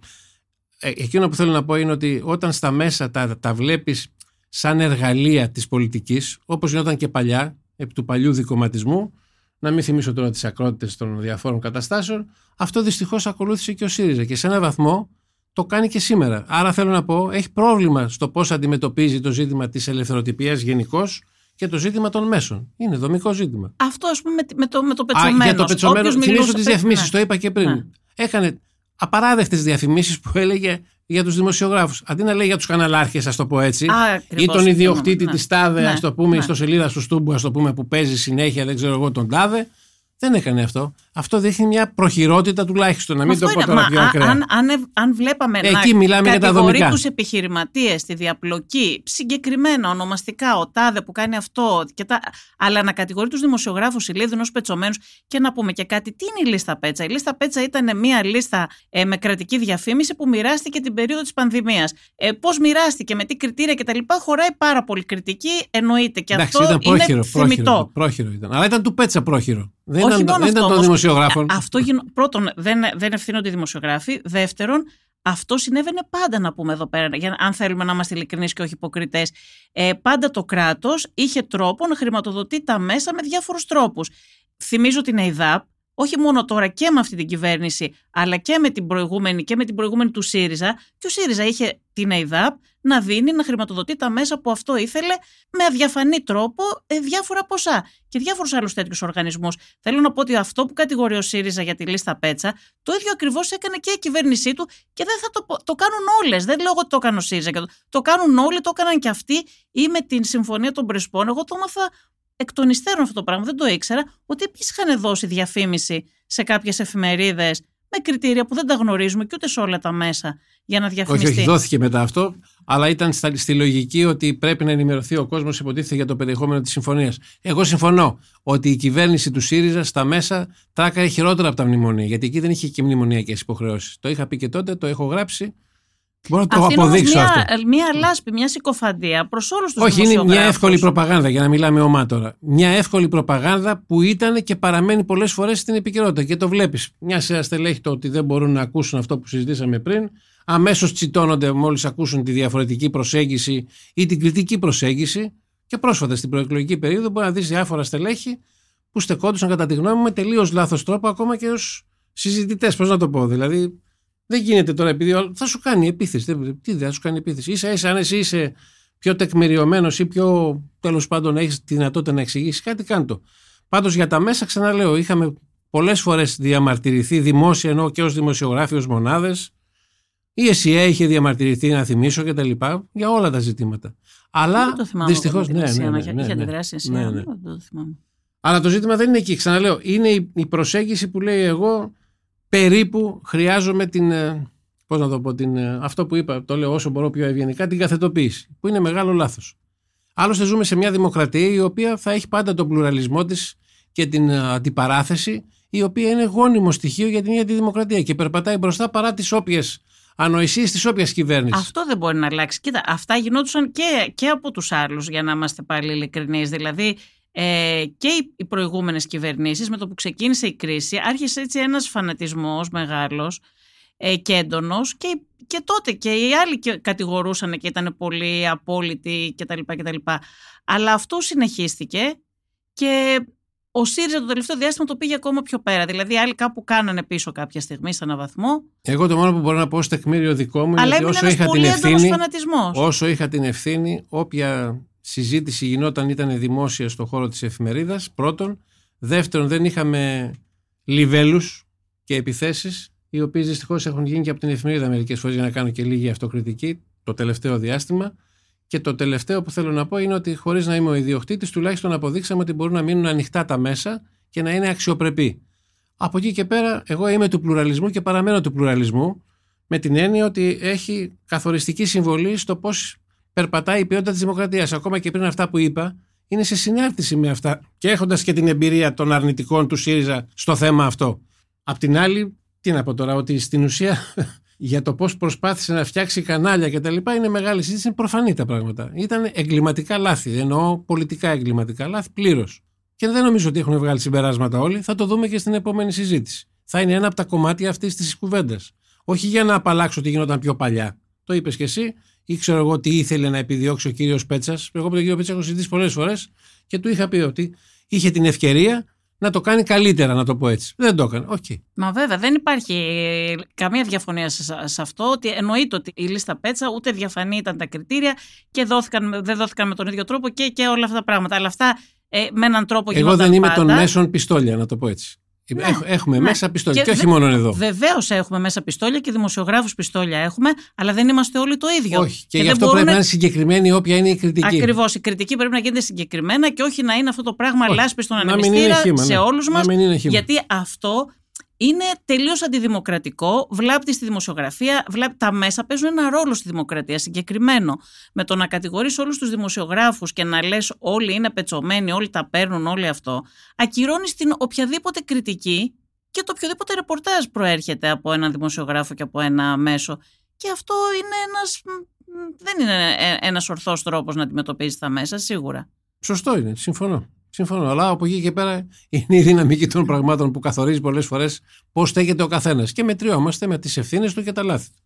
ε, εκείνο που θέλω να πω είναι ότι όταν στα μέσα τα, τα βλέπεις σαν εργαλεία της πολιτικής, όπως γινόταν και παλιά, επί του παλιού δικοματισμού, να μην θυμίσω τώρα τις ακρότητες των διαφόρων καταστάσεων, αυτό δυστυχώς ακολούθησε και ο ΣΥΡΙΖΑ και σε έναν βαθμό το κάνει και σήμερα. Άρα θέλω να πω, έχει πρόβλημα στο πώς αντιμετωπίζει το ζήτημα της ελευθεροτυπίας γενικώς και το ζήτημα των μέσων. Είναι δομικό ζήτημα. Αυτό ας πούμε με, με το, με το Α, πετσωμένο. για το πετσωμένο, Όποιος θυμίσω μιλούσε, τις πε- διαφημίσεις, ναι. το είπα και πριν. Ναι. Έκανε απαράδεκτες διαφημίσεις που έλεγε για τους δημοσιογράφους. Αντί να λέει για τους καναλάρχες, ας το πω έτσι, Α, ή ακριβώς, τον συμφωνώ, ιδιοκτήτη ναι. της ΤΑΔΕ, Ναι, ας το πούμε, ναι. στο σελίδα του Στούμπου, ας το πούμε, που παίζει συνέχεια, δεν ξέρω εγώ, τον ΤΑΔΕ. Δεν έκανε αυτό. Αυτό δείχνει μια προχειρότητα τουλάχιστον, να μην Αυτό το πω είναι. τώρα Μα πιο α- ακραία. αν, αν, ευ- αν βλέπαμε Εκεί να μιλάμε για τα κατηγορεί δομικά. τους επιχειρηματίες στη διαπλοκή, συγκεκριμένα, ονομαστικά, ο τάδε που κάνει αυτό, και τα, αλλά να κατηγορεί τους δημοσιογράφους ηλίδινους πετσωμένους και να πούμε και κάτι, τι είναι η λίστα Πέτσα; Η λίστα Πέτσα ήταν μια λίστα ε, με κρατική διαφήμιση που μοιράστηκε την περίοδο της πανδημίας. Ε, πώς μοιράστηκε, με τι κριτήρια κτλ. Χωράει πάρα πολύ κριτική, εννοείται. Και Εντάξει, αυτό ήταν πρόχειρο, είναι πρόχειρο, θεμητό. πρόχειρο ήταν. Αλλά ήταν του Πέτσα πρόχειρο. Δεν Όχι ήταν, μόνο δεν ήταν αυτό των όμως. δημοσιογράφων. Ε, Αυτό γίνο... Πρώτον, δεν, δεν ευθύνονται οι δημοσιογράφοι. Δεύτερον, αυτό συνέβαινε πάντα να πούμε εδώ πέρα, για, αν θέλουμε να είμαστε ειλικρινείς και όχι υποκριτές. Ε, πάντα το κράτος είχε τρόπο να χρηματοδοτεί τα μέσα με διάφορους τρόπους. Θυμίζω την ΕΙΔΑΠ, όχι μόνο τώρα και με αυτή την κυβέρνηση, αλλά και με την προηγούμενη και με την προηγούμενη του ΣΥΡΙΖΑ. Και ο ΣΥΡΙΖΑ είχε την ΕΙΔΑΠ να δίνει, να χρηματοδοτεί τα μέσα που αυτό ήθελε με αδιαφανή τρόπο ε, διάφορα ποσά και διάφορους άλλους τέτοιους οργανισμούς. Θέλω να πω ότι αυτό που κατηγορεί ο ΣΥΡΙΖΑ για τη λίστα Πέτσα, το ίδιο ακριβώς έκανε και η κυβέρνησή του και δεν θα το, πω- το κάνουν όλες. Δεν λέω ότι το έκανε ο ΣΥΡΙΖΑ. και Το, το κάνουν όλοι, το έκαναν και αυτοί ή με την συμφωνία των Πρεσπών. Εγώ το έμαθα εκ των υστέρων αυτό το πράγμα, δεν το ήξερα, ότι επίσης είχαν δώσει διαφήμιση σε κάποιες εφημερίδες με κριτήρια που δεν τα γνωρίζουμε και ούτε σε όλα τα μέσα για να Όχι, διαφημιστεί. όχι, δόθηκε μετά αυτό, αλλά ήταν στα, στη λογική ότι πρέπει να ενημερωθεί ο κόσμος, υποτίθεται για το περιεχόμενο της συμφωνίας. Εγώ συμφωνώ ότι η κυβέρνηση του ΣΥΡΙΖΑ στα μέσα τράκαρε χειρότερα από τα μνημονία, γιατί εκεί δεν είχε και μνημονιακές υποχρεώσεις. Το είχα πει και τότε, το έχω γράψει. Μπορώ να το Αφήνω όμως αποδείξω μια, αυτό. Μια λάσπη, μια συκοφαντία προς όλους τους Όχι, είναι μια εύκολη προπαγάνδα για να μιλάμε ομά τώρα. Μια εύκολη προπαγάνδα που ήταν και παραμένει πολλές φορές στην επικαιρότητα. Και το βλέπεις. Μια σειρά στελέχη το ότι δεν μπορούν να ακούσουν αυτό που συζητήσαμε πριν. Αμέσως τσιτώνονται μόλις ακούσουν τη διαφορετική προσέγγιση ή την κριτική προσέγγιση. Και πρόσφατα στην προεκλογική περίοδο μπορεί να δεις διάφορα στελέχη που στεκόντουσαν κατά τη γνώμη μου με τελείως λάθος τρόπο ακόμα και ως συζητητές. Πώς να το πω. Δηλαδή, δεν γίνεται τώρα επειδή ο- θα σου κάνει επίθεση. Δεν- Τι δεν θα σου κάνει επίθεση. σα ίσα αν εσύ είσαι πιο τεκμηριωμένος ή πιο τέλος πάντων έχεις τη δυνατότητα να εξηγήσεις κάτι, κάντο. Πάντως για τα μέσα, ξαναλέω, είχαμε πολλές φορές διαμαρτυρηθεί δημόσια ενώ και ως δημοσιογράφοι, ως μονάδες. Η ΕΣΥΑ είχε διαμαρτυρηθεί, να θυμίσω και τα λοιπά, για όλα τα ζητήματα. Αλλά Δεν το θυμάμαι. δυστυχώς. εγώ με την Ναι, Ασία ναι, να ναι, είχε- ναι, είχε ναι. αντιδράσει η Ασία, Ναι, ναι. δεν το θυμάμαι. Αλλά το ζήτημα δεν είναι εκεί. Ξαναλέω, είναι η, η προσέγγιση που λέει εγώ περίπου χρειάζομαι την. ε, Πώς να το πω, την, ε, αυτό που είπα, το λέω όσο μπορώ πιο ευγενικά, την καθετοποίηση. Που είναι μεγάλο λάθος. Άλλωστε, ζούμε σε μια δημοκρατία η οποία θα έχει πάντα τον πλουραλισμό της και την ε, αντιπαράθεση, η οποία είναι γόνιμο στοιχείο για την ίδια τη δημοκρατία και περπατάει μπροστά παρά τις όποιες ανοησίες της όποιας κυβέρνησης. Αυτό δεν μπορεί να αλλάξει. Κοίτα, αυτά γινόντουσαν και, και από τους άλλους, για να είμαστε πάλι ειλικρινείς. Δηλαδή, ε, και οι, οι προηγούμενες κυβερνήσεις, με το που ξεκίνησε η κρίση, άρχισε έτσι ένας φανατισμός μεγάλος ε, και έντονος. Και, και τότε και οι άλλοι και κατηγορούσαν και ήταν πολύ απόλυτοι κτλ. κτλ. Αλλά αυτό συνεχίστηκε και ο ΣΥΡΙΖΑ το τελευταίο διάστημα το πήγε ακόμα πιο πέρα. Δηλαδή, άλλοι κάπου κάνανε πίσω κάποια στιγμή σε έναν βαθμό. Εγώ το μόνο που μπορώ να πω ως τεκμήριο δικό μου είναι Αλλά ότι έμεινε όσο ένας είχα την πολύ έντονος ευθύνη. φανατισμός. Όσο είχα την ευθύνη, όποια συζήτηση γινόταν ήταν δημόσια στο χώρο της εφημερίδας, πρώτον. Δεύτερον, δεν είχαμε λιβέλους και επιθέσεις, οι οποίες δυστυχώς έχουν γίνει και από την εφημερίδα μερικές φορές για να κάνω και λίγη αυτοκριτική το τελευταίο διάστημα. Και το τελευταίο που θέλω να πω είναι ότι χωρίς να είμαι ο ιδιοκτήτης, τουλάχιστον αποδείξαμε ότι μπορούν να μείνουν ανοιχτά τα μέσα και να είναι αξιοπρεπή. Από εκεί και πέρα, εγώ είμαι του πλουραλισμού και παραμένω του πλουραλισμού με την έννοια ότι έχει καθοριστική συμβολή στο πώς περπατάει η ποιότητα της δημοκρατίας. Ακόμα και πριν αυτά που είπα, είναι σε συνάρτηση με αυτά και έχοντας και την εμπειρία των αρνητικών του ΣΥΡΙΖΑ στο θέμα αυτό. Απ' την άλλη, τι να πω τώρα, ότι στην ουσία για το πώς προσπάθησε να φτιάξει κανάλια κτλ. είναι μεγάλη συζήτηση, είναι προφανή τα πράγματα. Ήταν εγκληματικά λάθη, εννοώ πολιτικά εγκληματικά λάθη πλήρως. Και δεν νομίζω ότι έχουν βγάλει συμπεράσματα όλοι. Θα το δούμε και στην επόμενη συζήτηση. Θα είναι ένα από τα κομμάτια αυτής της κουβέντας. Όχι για να απαλλάξω τι γινόταν πιο παλιά. Το είπες και εσύ, ή ξέρω εγώ τι ήθελε να επιδιώξει ο κύριος Πέτσας. Εγώ με τον κύριο Πέτσα έχω συζητήσει πολλές φορές και του είχα πει ότι είχε την ευκαιρία να το κάνει καλύτερα, να το πω έτσι. Δεν το έκανε. Οκ. Μα βέβαια δεν υπάρχει καμία διαφωνία σε, σε αυτό ότι εννοείται ότι η λίστα Πέτσα ούτε διαφανή ήταν τα κριτήρια και δόθηκαν, δεν δόθηκαν με τον ίδιο τρόπο και, και όλα αυτά τα πράγματα. Αλλά αυτά ε, με έναν τρόπο Εγώ γινόταν δεν είμαι πάντα. των μέσων πιστόλια, να το πω έτσι. Έχ- έχουμε ναι. μέσα πιστόλια και, όχι δε- μόνο εδώ. Βεβαίως έχουμε μέσα πιστόλια και δημοσιογράφους πιστόλια έχουμε, αλλά δεν είμαστε όλοι το ίδιο. Όχι. Και, γι' δεν αυτό μπορούν πρέπει να είναι συγκεκριμένη όποια είναι η κριτική. Ακριβώς. Η κριτική πρέπει να γίνεται συγκεκριμένα και όχι να είναι αυτό το πράγμα Όχι. λάσπης στον Να μην είναι ανεμιστήρα χύμα, σε ναι. όλους Να μας. μην είναι χύμα. Γιατί αυτό είναι τελείως αντιδημοκρατικό, βλάπτει στη δημοσιογραφία, βλάπτει, τα μέσα παίζουν ένα ρόλο στη δημοκρατία συγκεκριμένο. Με το να κατηγορείς όλους τους δημοσιογράφους και να λες όλοι είναι πετσωμένοι, όλοι τα παίρνουν, όλοι αυτό, ακυρώνεις την οποιαδήποτε κριτική και το οποιοδήποτε ρεπορτάζ προέρχεται από έναν δημοσιογράφο και από ένα μέσο. Και αυτό είναι ένας, μ, μ, δεν είναι ε- ένας ορθός τρόπος να αντιμετωπίζεις τα μέσα, σίγουρα. Σωστό είναι, συμφωνώ. Συμφωνώ. Αλλά από εκεί και πέρα είναι η δυναμική των πραγμάτων που καθορίζει πολλές φορές πώς στέκεται ο καθένας. Και μετριόμαστε με τις ευθύνες του και τα λάθη του.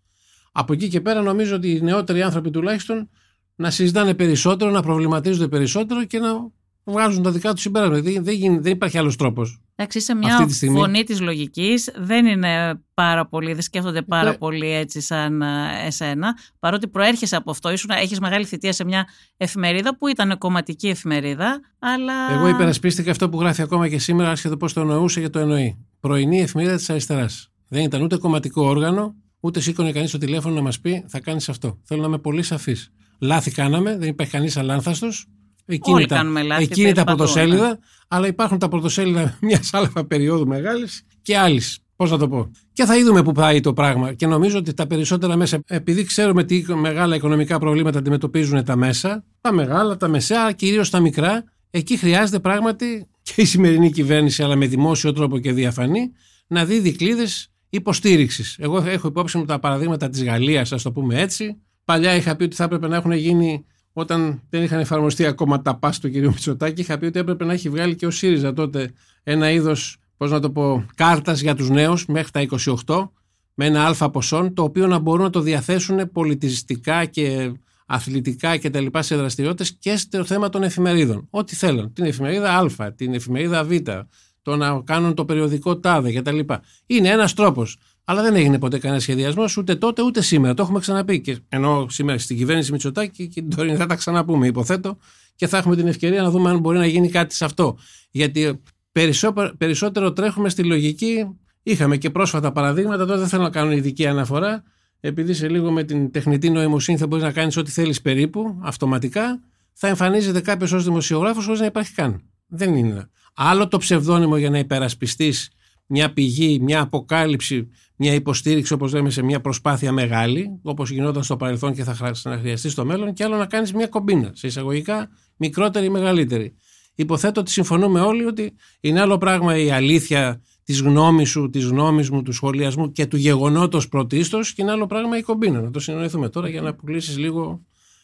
Από εκεί και πέρα νομίζω ότι οι νεότεροι άνθρωποι τουλάχιστον να συζητάνε περισσότερο, να προβληματίζονται περισσότερο και να βγάζουν τα δικά τους συμπέρασματα. Δεν, δεν, γίνει- δεν υπάρχει άλλος τρόπος. Εντάξει, είσαι Αυτή μια τη στιγμή- φωνή της λογικής, δεν είναι πάρα πολύ, δεν σκέφτονται πάρα Ναι. πολύ έτσι σαν ε, εσένα, παρότι προέρχεσαι από αυτό, ήσουν, έχεις μεγάλη θητεία σε μια εφημερίδα που ήταν κομματική εφημερίδα, αλλά... Εγώ υπερασπίστηκα αυτό που γράφει ακόμα και σήμερα, άσχετο πώς το εννοούσε και το εννοεί. Πρωινή εφημερίδα της αριστεράς. Δεν ήταν ούτε κομματικό όργανο, ούτε σήκωνε κανείς το τηλέφωνο να μας πει θα κάνεις αυτό. Θέλω να είμαι πολύ σαφής. Λάθη κάναμε, δεν υπάρχει κανείς αλάνθαστος. Εκείνη Όλοι τα, κάνουμε λάθη, εκείνη τα παντού, ναι. πρωτοσέλιδα, αλλά υπάρχουν τα πρωτοσέλιδα μιας άλλα περίοδου μεγάλης και άλλης. Πώς να το πω. Και θα είδουμε πού πάει το πράγμα. Και νομίζω ότι τα περισσότερα μέσα, επειδή ξέρουμε τι μεγάλα οικονομικά προβλήματα αντιμετωπίζουν τα μέσα, τα μεγάλα, τα μεσαία, κυρίως τα μικρά, εκεί χρειάζεται πράγματι και η σημερινή κυβέρνηση, αλλά με δημόσιο τρόπο και διαφανή, να δει δικλείδες υποστήριξης. Εγώ έχω υπόψη μου τα παραδείγματα της Γαλλίας, ας το πούμε έτσι. Παλιά είχα πει ότι θα έπρεπε να έχουν γίνει όταν δεν είχαν εφαρμοστεί ακόμα τα πας του κ. Μητσοτάκη, είχα πει ότι έπρεπε να έχει βγάλει και ο ΣΥΡΙΖΑ τότε ένα είδος, πώς να το πω, κάρτας για τους νέους μέχρι τα 28, με ένα αλφα ποσόν, το οποίο να μπορούν να το διαθέσουν πολιτιστικά και αθλητικά και τα λοιπά σε δραστηριότητες και στο θέμα των εφημερίδων. Ό,τι θέλουν. Την εφημερίδα Α, την εφημερίδα Β, το να κάνουν το περιοδικό τάδε κτλ. Είναι ένας τρόπος. Αλλά δεν έγινε ποτέ κανένα σχεδιασμός ούτε τότε ούτε σήμερα. Το έχουμε ξαναπεί. Και ενώ σήμερα στην κυβέρνηση Μητσοτάκη και τώρα θα τα ξαναπούμε, υποθέτω, και θα έχουμε την ευκαιρία να δούμε αν μπορεί να γίνει κάτι σε αυτό. Γιατί περισσότερο τρέχουμε στη λογική. Είχαμε και πρόσφατα παραδείγματα, τώρα δεν θέλω να κάνω ειδική αναφορά, επειδή σε λίγο με την τεχνητή νοημοσύνη θα μπορείς να κάνεις ό,τι θέλεις περίπου, αυτοματικά, θα εμφανίζεται κάποιος ως δημοσιογράφος χωρίς να υπάρχει καν. Δεν είναι. Άλλο το ψευδόνυμο για να υπερασπιστείς μια πηγή, μια αποκάλυψη, μια υποστήριξη, όπως λέμε, σε μια προσπάθεια μεγάλη, όπως γινόταν στο παρελθόν και θα χρειαστεί στο μέλλον, και άλλο να κάνεις μια κομπίνα, σε εισαγωγικά μικρότερη ή μεγαλύτερη. Υποθέτω ότι συμφωνούμε όλοι ότι είναι άλλο πράγμα η αλήθεια της γνώμης σου, της γνώμης μου, του σχολιασμού και του γεγονότος πρωτίστως, και είναι άλλο πράγμα η κομπίνα. Να το συνοηθούμε τώρα για να αποκλείσει λίγο.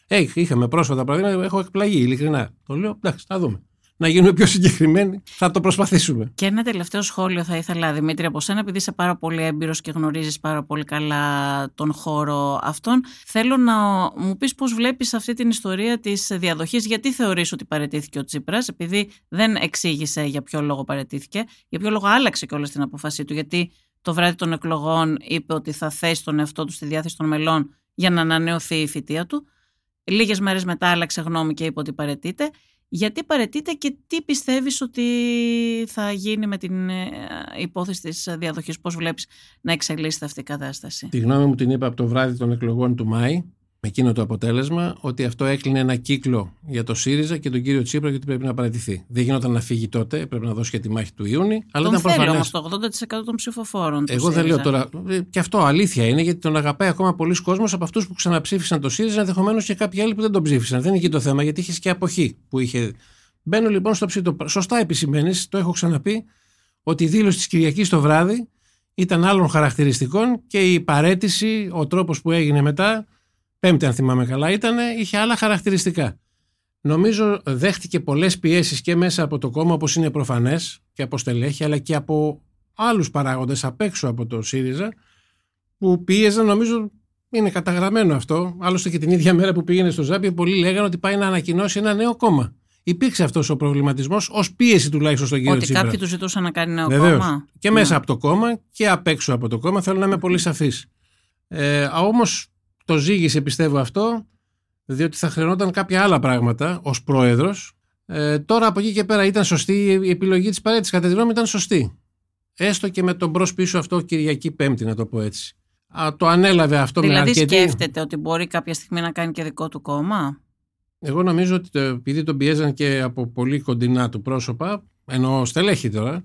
Hey, είχαμε πρόσφατα παραδείγματα, έχω εκπλαγεί ειλικρινά. Το λέω, εντάξει, θα δούμε να γίνουμε πιο συγκεκριμένοι. Θα το προσπαθήσουμε. Και ένα τελευταίο σχόλιο θα ήθελα, Δημήτρη, από σένα, επειδή είσαι πάρα πολύ έμπειρος και γνωρίζεις πάρα πολύ καλά τον χώρο αυτόν. Θέλω να μου πεις πώς βλέπεις αυτή την ιστορία της διαδοχής, γιατί θεωρείς ότι παρετήθηκε ο Τσίπρας, επειδή δεν εξήγησε για ποιο λόγο παρετήθηκε, για ποιο λόγο άλλαξε κιόλας την αποφασή του, γιατί το βράδυ των εκλογών είπε ότι θα θέσει τον εαυτό του στη διάθεση των μελών για να ανανεωθεί η θητεία του. Λίγες μέρες μετά άλλαξε γνώμη και είπε ότι παρετείται γιατί παρετείται και τι πιστεύεις ότι θα γίνει με την ε, υπόθεση της διαδοχής, πώς βλέπεις να εξελίσσεται αυτή η κατάσταση; Τη γνώμη μου την είπα από το βράδυ των εκλογών του Μάη με εκείνο το αποτέλεσμα ότι αυτό έκλεινε ένα κύκλο για το ΣΥΡΙΖΑ και τον κύριο Τσίπρα γιατί πρέπει να παραιτηθεί. Δεν γινόταν να φύγει τότε, πρέπει να δώσει και τη μάχη του Ιούνιου. Αλλά τον ήταν προφανές. το 80% των ψηφοφόρων. Εγώ δεν λέω τώρα. Ε, και αυτό αλήθεια είναι γιατί τον αγαπάει ακόμα πολλοί κόσμος από αυτούς που ξαναψήφισαν το ΣΥΡΙΖΑ, ενδεχομένως και κάποιοι άλλοι που δεν τον ψήφισαν. Δεν είναι εκεί το θέμα γιατί είχες και αποχή που είχε. Μπαίνω λοιπόν στο ψήτο. Σωστά επισημαίνεις, το έχω ξαναπεί, ότι η δήλωση της Κυριακής το βράδυ ήταν άλλων χαρακτηριστικών και η παρέτηση, ο τρόπος που έγινε μετά πέμπτη αν θυμάμαι καλά ήταν, είχε άλλα χαρακτηριστικά. Νομίζω δέχτηκε πολλές πιέσεις και μέσα από το κόμμα όπως είναι προφανές και από στελέχη αλλά και από άλλους παράγοντες απ' έξω από το ΣΥΡΙΖΑ που πίεζαν νομίζω είναι καταγραμμένο αυτό. Άλλωστε και την ίδια μέρα που πήγαινε στο Ζάπιο, πολλοί λέγανε ότι πάει να ανακοινώσει ένα νέο κόμμα. Υπήρξε αυτός ο προβληματισμός ως πίεση τουλάχιστον στον κύριο Ότι Τσίπρα. κάποιοι τους ζητούσαν να κάνει νέο Βεβαίως. κόμμα; Και μέσα ναι. από το κόμμα και απ' έξω από το κόμμα. Θέλω να είμαι πολύ σαφής. Ε, Όμως το ζήγησε πιστεύω αυτό, διότι θα χρειαζόταν κάποια άλλα πράγματα ως πρόεδρος. Ε, τώρα από εκεί και πέρα ήταν σωστή η επιλογή της παρέτησης. Κατά τη γνώμη ήταν σωστή. Έστω και με τον μπρος πίσω αυτό Κυριακή Πέμπτη, να το πω έτσι. Α, το ανέλαβε αυτό δηλαδή με αρκετή... Δηλαδή σκέφτεται ότι μπορεί κάποια στιγμή να κάνει και δικό του κόμμα; Εγώ νομίζω ότι το, επειδή τον πιέζαν και από πολύ κοντινά του πρόσωπα, ενώ στελέχη τώρα,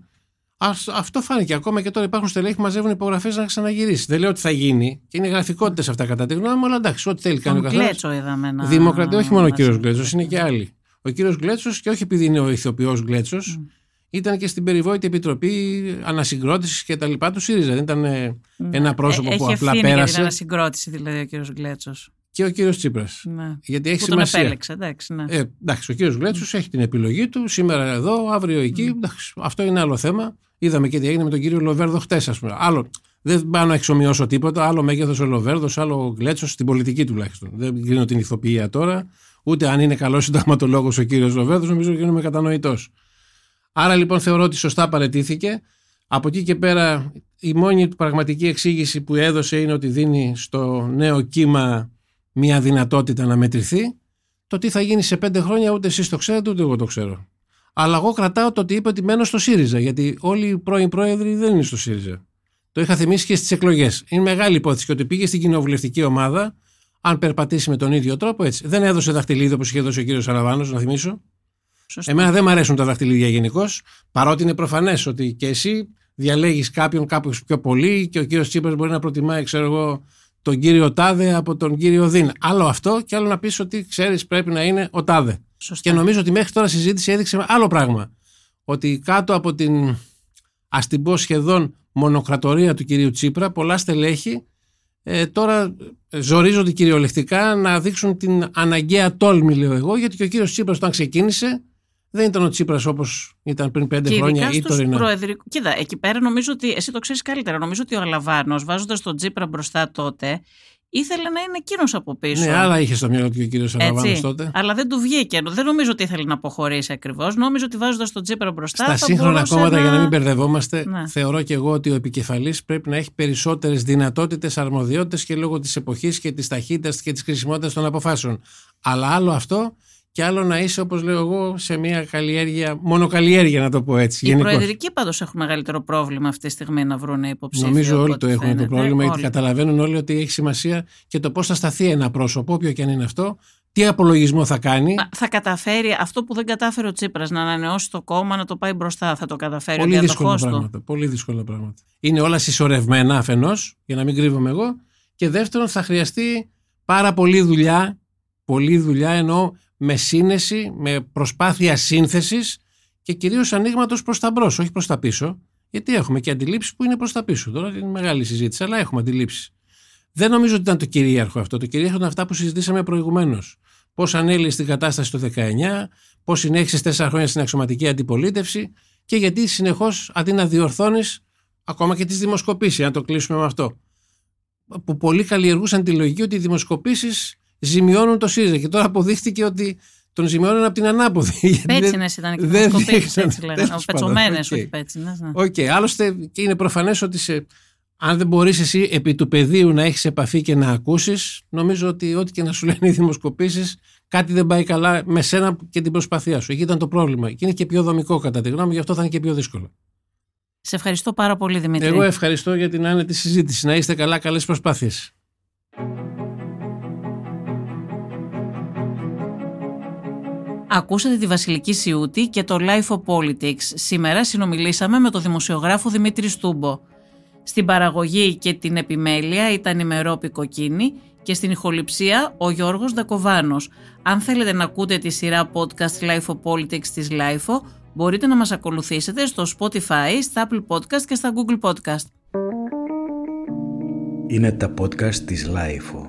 αυτό φάνηκε ακόμα και τώρα υπάρχουν στελέχη που μαζεύουν υπογραφές να ξαναγυρίσει. Δεν λέω ότι θα γίνει και είναι γραφικότητες αυτά κατά τη γνώμη μου, αλλά εντάξει, ό,τι θέλει κάνει ο καθένας. Γκλέτσο είδαμε να. Δημοκρατία, όχι μόνο ο κύριος Γκλέτσος, είναι και άλλοι. Ο κύριος Γκλέτσος, και όχι επειδή είναι ο ηθοποιός Γκλέτσος, mm. ήταν και στην περιβόητη επιτροπή ανασυγκρότησης και τα λοιπά του ΣΥΡΙΖΑ. Δεν ήταν mm. ένα πρόσωπο ε, που απλά πέρασε. Για την ανασυγκρότηση δηλαδή ο κύριος Γκλέτσος. Και ο κύριος Τσίπρας. Ναι. Γιατί έχει που σημασία. Τον επέλεξε, εντάξει, ναι. ε, εντάξει, ο κύριος Γκλέτσο έχει την επιλογή του σήμερα εδώ, αύριο εκεί. Mm. Εντάξει, αυτό είναι άλλο θέμα. Είδαμε και τι έγινε με τον κύριο Λοβέρδο χτες, ας πούμε. Άλλο, δεν πάω να εξομοιώσω τίποτα. Άλλο μέγεθος ο Λοβέρδος, άλλο ο Γκλέτσο, στην πολιτική τουλάχιστον. Δεν κρίνω την ηθοποιία τώρα. Ούτε αν είναι καλός συνταγματολόγος ο κύριος Λοβέρδος, νομίζω ότι γίνομαι κατανοητός. Άρα λοιπόν θεωρώ ότι σωστά παρετήθηκε. Από εκεί και πέρα η μόνη του πραγματική εξήγηση που έδωσε είναι ότι δίνει στο νέο κύμα μια δυνατότητα να μετρηθεί. Το τι θα γίνει σε πέντε χρόνια ούτε εσείς το ξέρετε ούτε εγώ το ξέρω. Αλλά εγώ κρατάω το ότι είπε ότι μένω στο ΣΥΡΙΖΑ, γιατί όλοι οι πρώην πρόεδροι δεν είναι στο ΣΥΡΙΖΑ. Το είχα θυμίσει και στις εκλογές. Είναι μεγάλη υπόθεση και ότι πήγε στην κοινοβουλευτική ομάδα, αν περπατήσει με τον ίδιο τρόπο έτσι. Δεν έδωσε δαχτυλίδι όπως είχε δώσει ο κύριος Σαραβάνο, να θυμίσω. Σωστό. Εμένα δεν μου αρέσουν τα δαχτυλίδια γενικώ, παρότι είναι προφανές ότι και εσύ διαλέγεις κάποιον κάπου πιο πολύ και ο κύριος Τσίπρας μπορεί να προτιμάει, ξέρω εγώ, τον κύριο Τάδε από τον κύριο Δίν. Άλλο αυτό και άλλο να πεις ότι ξέρεις πρέπει να είναι ο Τάδε. Σωστά. Και νομίζω ότι μέχρι τώρα η συζήτηση έδειξε άλλο πράγμα. Ότι κάτω από την ας την πω σχεδόν μονοκρατορία του κυρίου Τσίπρα, πολλά στελέχη ε, τώρα ζορίζονται κυριολεκτικά να δείξουν την αναγκαία τόλμη, λέω εγώ, γιατί και ο κύριος Τσίπρας όταν ξεκίνησε δεν ήταν ο Τσίπρας όπως ήταν πριν πέντε και χρόνια ή τωρινά. Προεδρικ... Κοίτα, εκεί πέρα νομίζω ότι εσύ το ξέρεις καλύτερα. Νομίζω ότι ο Αλαβάνος βάζοντας τον Τσίπρα μπροστά τότε ήθελε να είναι εκείνος από πίσω. Ναι, άλλα είχε στο μυαλό του ο κύριος Αλαβάνος τότε. Αλλά δεν του βγήκε. Δεν νομίζω ότι ήθελε να αποχωρήσει ακριβώς. Νόμιζω ότι βάζοντας τον Τσίπρα μπροστά. Στα σύγχρονα κόμματα, να... για να μην μπερδευόμαστε, ναι. θεωρώ και εγώ ότι ο επικεφαλής πρέπει να έχει περισσότερες δυνατότητες, αρμοδιότητες και λόγω της εποχής και της ταχύτητας και της χρησιμότητας των αποφάσεων. Αλλά άλλο αυτό και άλλο να είσαι, όπως λέω εγώ, σε μια καλλιέργεια, μονοκαλλιέργεια να το πω έτσι. Οι γενικώς. προεδρικοί πάντως έχουν μεγαλύτερο πρόβλημα αυτή τη στιγμή να βρουν υποψήφιο. Νομίζω όλοι το έχουν το πρόβλημα, γιατί καταλαβαίνουν όλοι ότι έχει σημασία και το πώς θα σταθεί ένα πρόσωπο, όποιο και αν είναι αυτό, τι απολογισμό θα κάνει. Θα καταφέρει αυτό που δεν κατάφερε ο Τσίπρας να ανανεώσει το κόμμα, να το πάει μπροστά. Θα το καταφέρει πολύ δύσκολα πράγματα. Πολύ δύσκολα πράγματα. Είναι όλα συσσωρευμένα αφενός, για να μην κρύβομαι εγώ. Και δεύτερον, θα χρειαστεί πάρα πολλή δουλειά. Πολλή δουλειά εννοώ με σύνεση, με προσπάθεια σύνθεσης και κυρίως ανοίγματος προς τα μπρος, όχι προς τα πίσω. Γιατί έχουμε και αντιλήψεις που είναι προς τα πίσω. Τώρα είναι μεγάλη συζήτηση, αλλά έχουμε αντιλήψεις. Δεν νομίζω ότι ήταν το κυρίαρχο αυτό. Το κυρίαρχο ήταν αυτά που συζητήσαμε προηγουμένως. Πώς ανέλυε την κατάσταση το 19, πώς συνέχισες τέσσερα χρόνια στην αξιωματική αντιπολίτευση και γιατί συνεχώς αντί να διορθώνεις ακόμα και τις δημοσκοπήσεις, αν το κλείσουμε με αυτό. Που πολλοί καλλιεργούσαν τη λογική ότι οι δημοσκοπήσεις ζημιώνουν το ΣΥΡΙΖΑ. Και τώρα αποδείχτηκε ότι τον ζημιώνουν από την ανάποδη. Πέτσινες ήταν και δεν έτσι λέγανε. Πετσωμένες, όχι πέτσινες. Ναι. Οκ, άλλωστε και είναι προφανές ότι σε, αν δεν μπορείς εσύ επί του πεδίου να έχεις επαφή και να ακούσεις, νομίζω ότι ό,τι και να σου λένε οι δημοσκοπήσεις, κάτι δεν πάει καλά με σένα και την προσπάθειά σου. Εκεί ήταν το πρόβλημα. Και είναι και πιο δομικό κατά τη γνώμη, γι' αυτό θα είναι και πιο δύσκολο. Σε ευχαριστώ πάρα πολύ, Δημήτρη. Εγώ ευχαριστώ για την άνετη συζήτηση. Να είστε καλά, καλές προσπάθειες. Ακούσατε τη Βασιλική Σιούτη και το Life of Politics. Σήμερα συνομιλήσαμε με τον δημοσιογράφο Δημήτρη Στούμπο. Στην παραγωγή και την επιμέλεια ήταν η Μερόπη Κοκκίνη και στην ηχοληψία ο Γιώργος Δακοβάνος. Αν θέλετε να ακούτε τη σειρά podcast Life of Politics της Life μπορείτε να μας ακολουθήσετε στο Spotify, στα Apple Podcast και στα Google Podcast. Είναι τα podcast της Life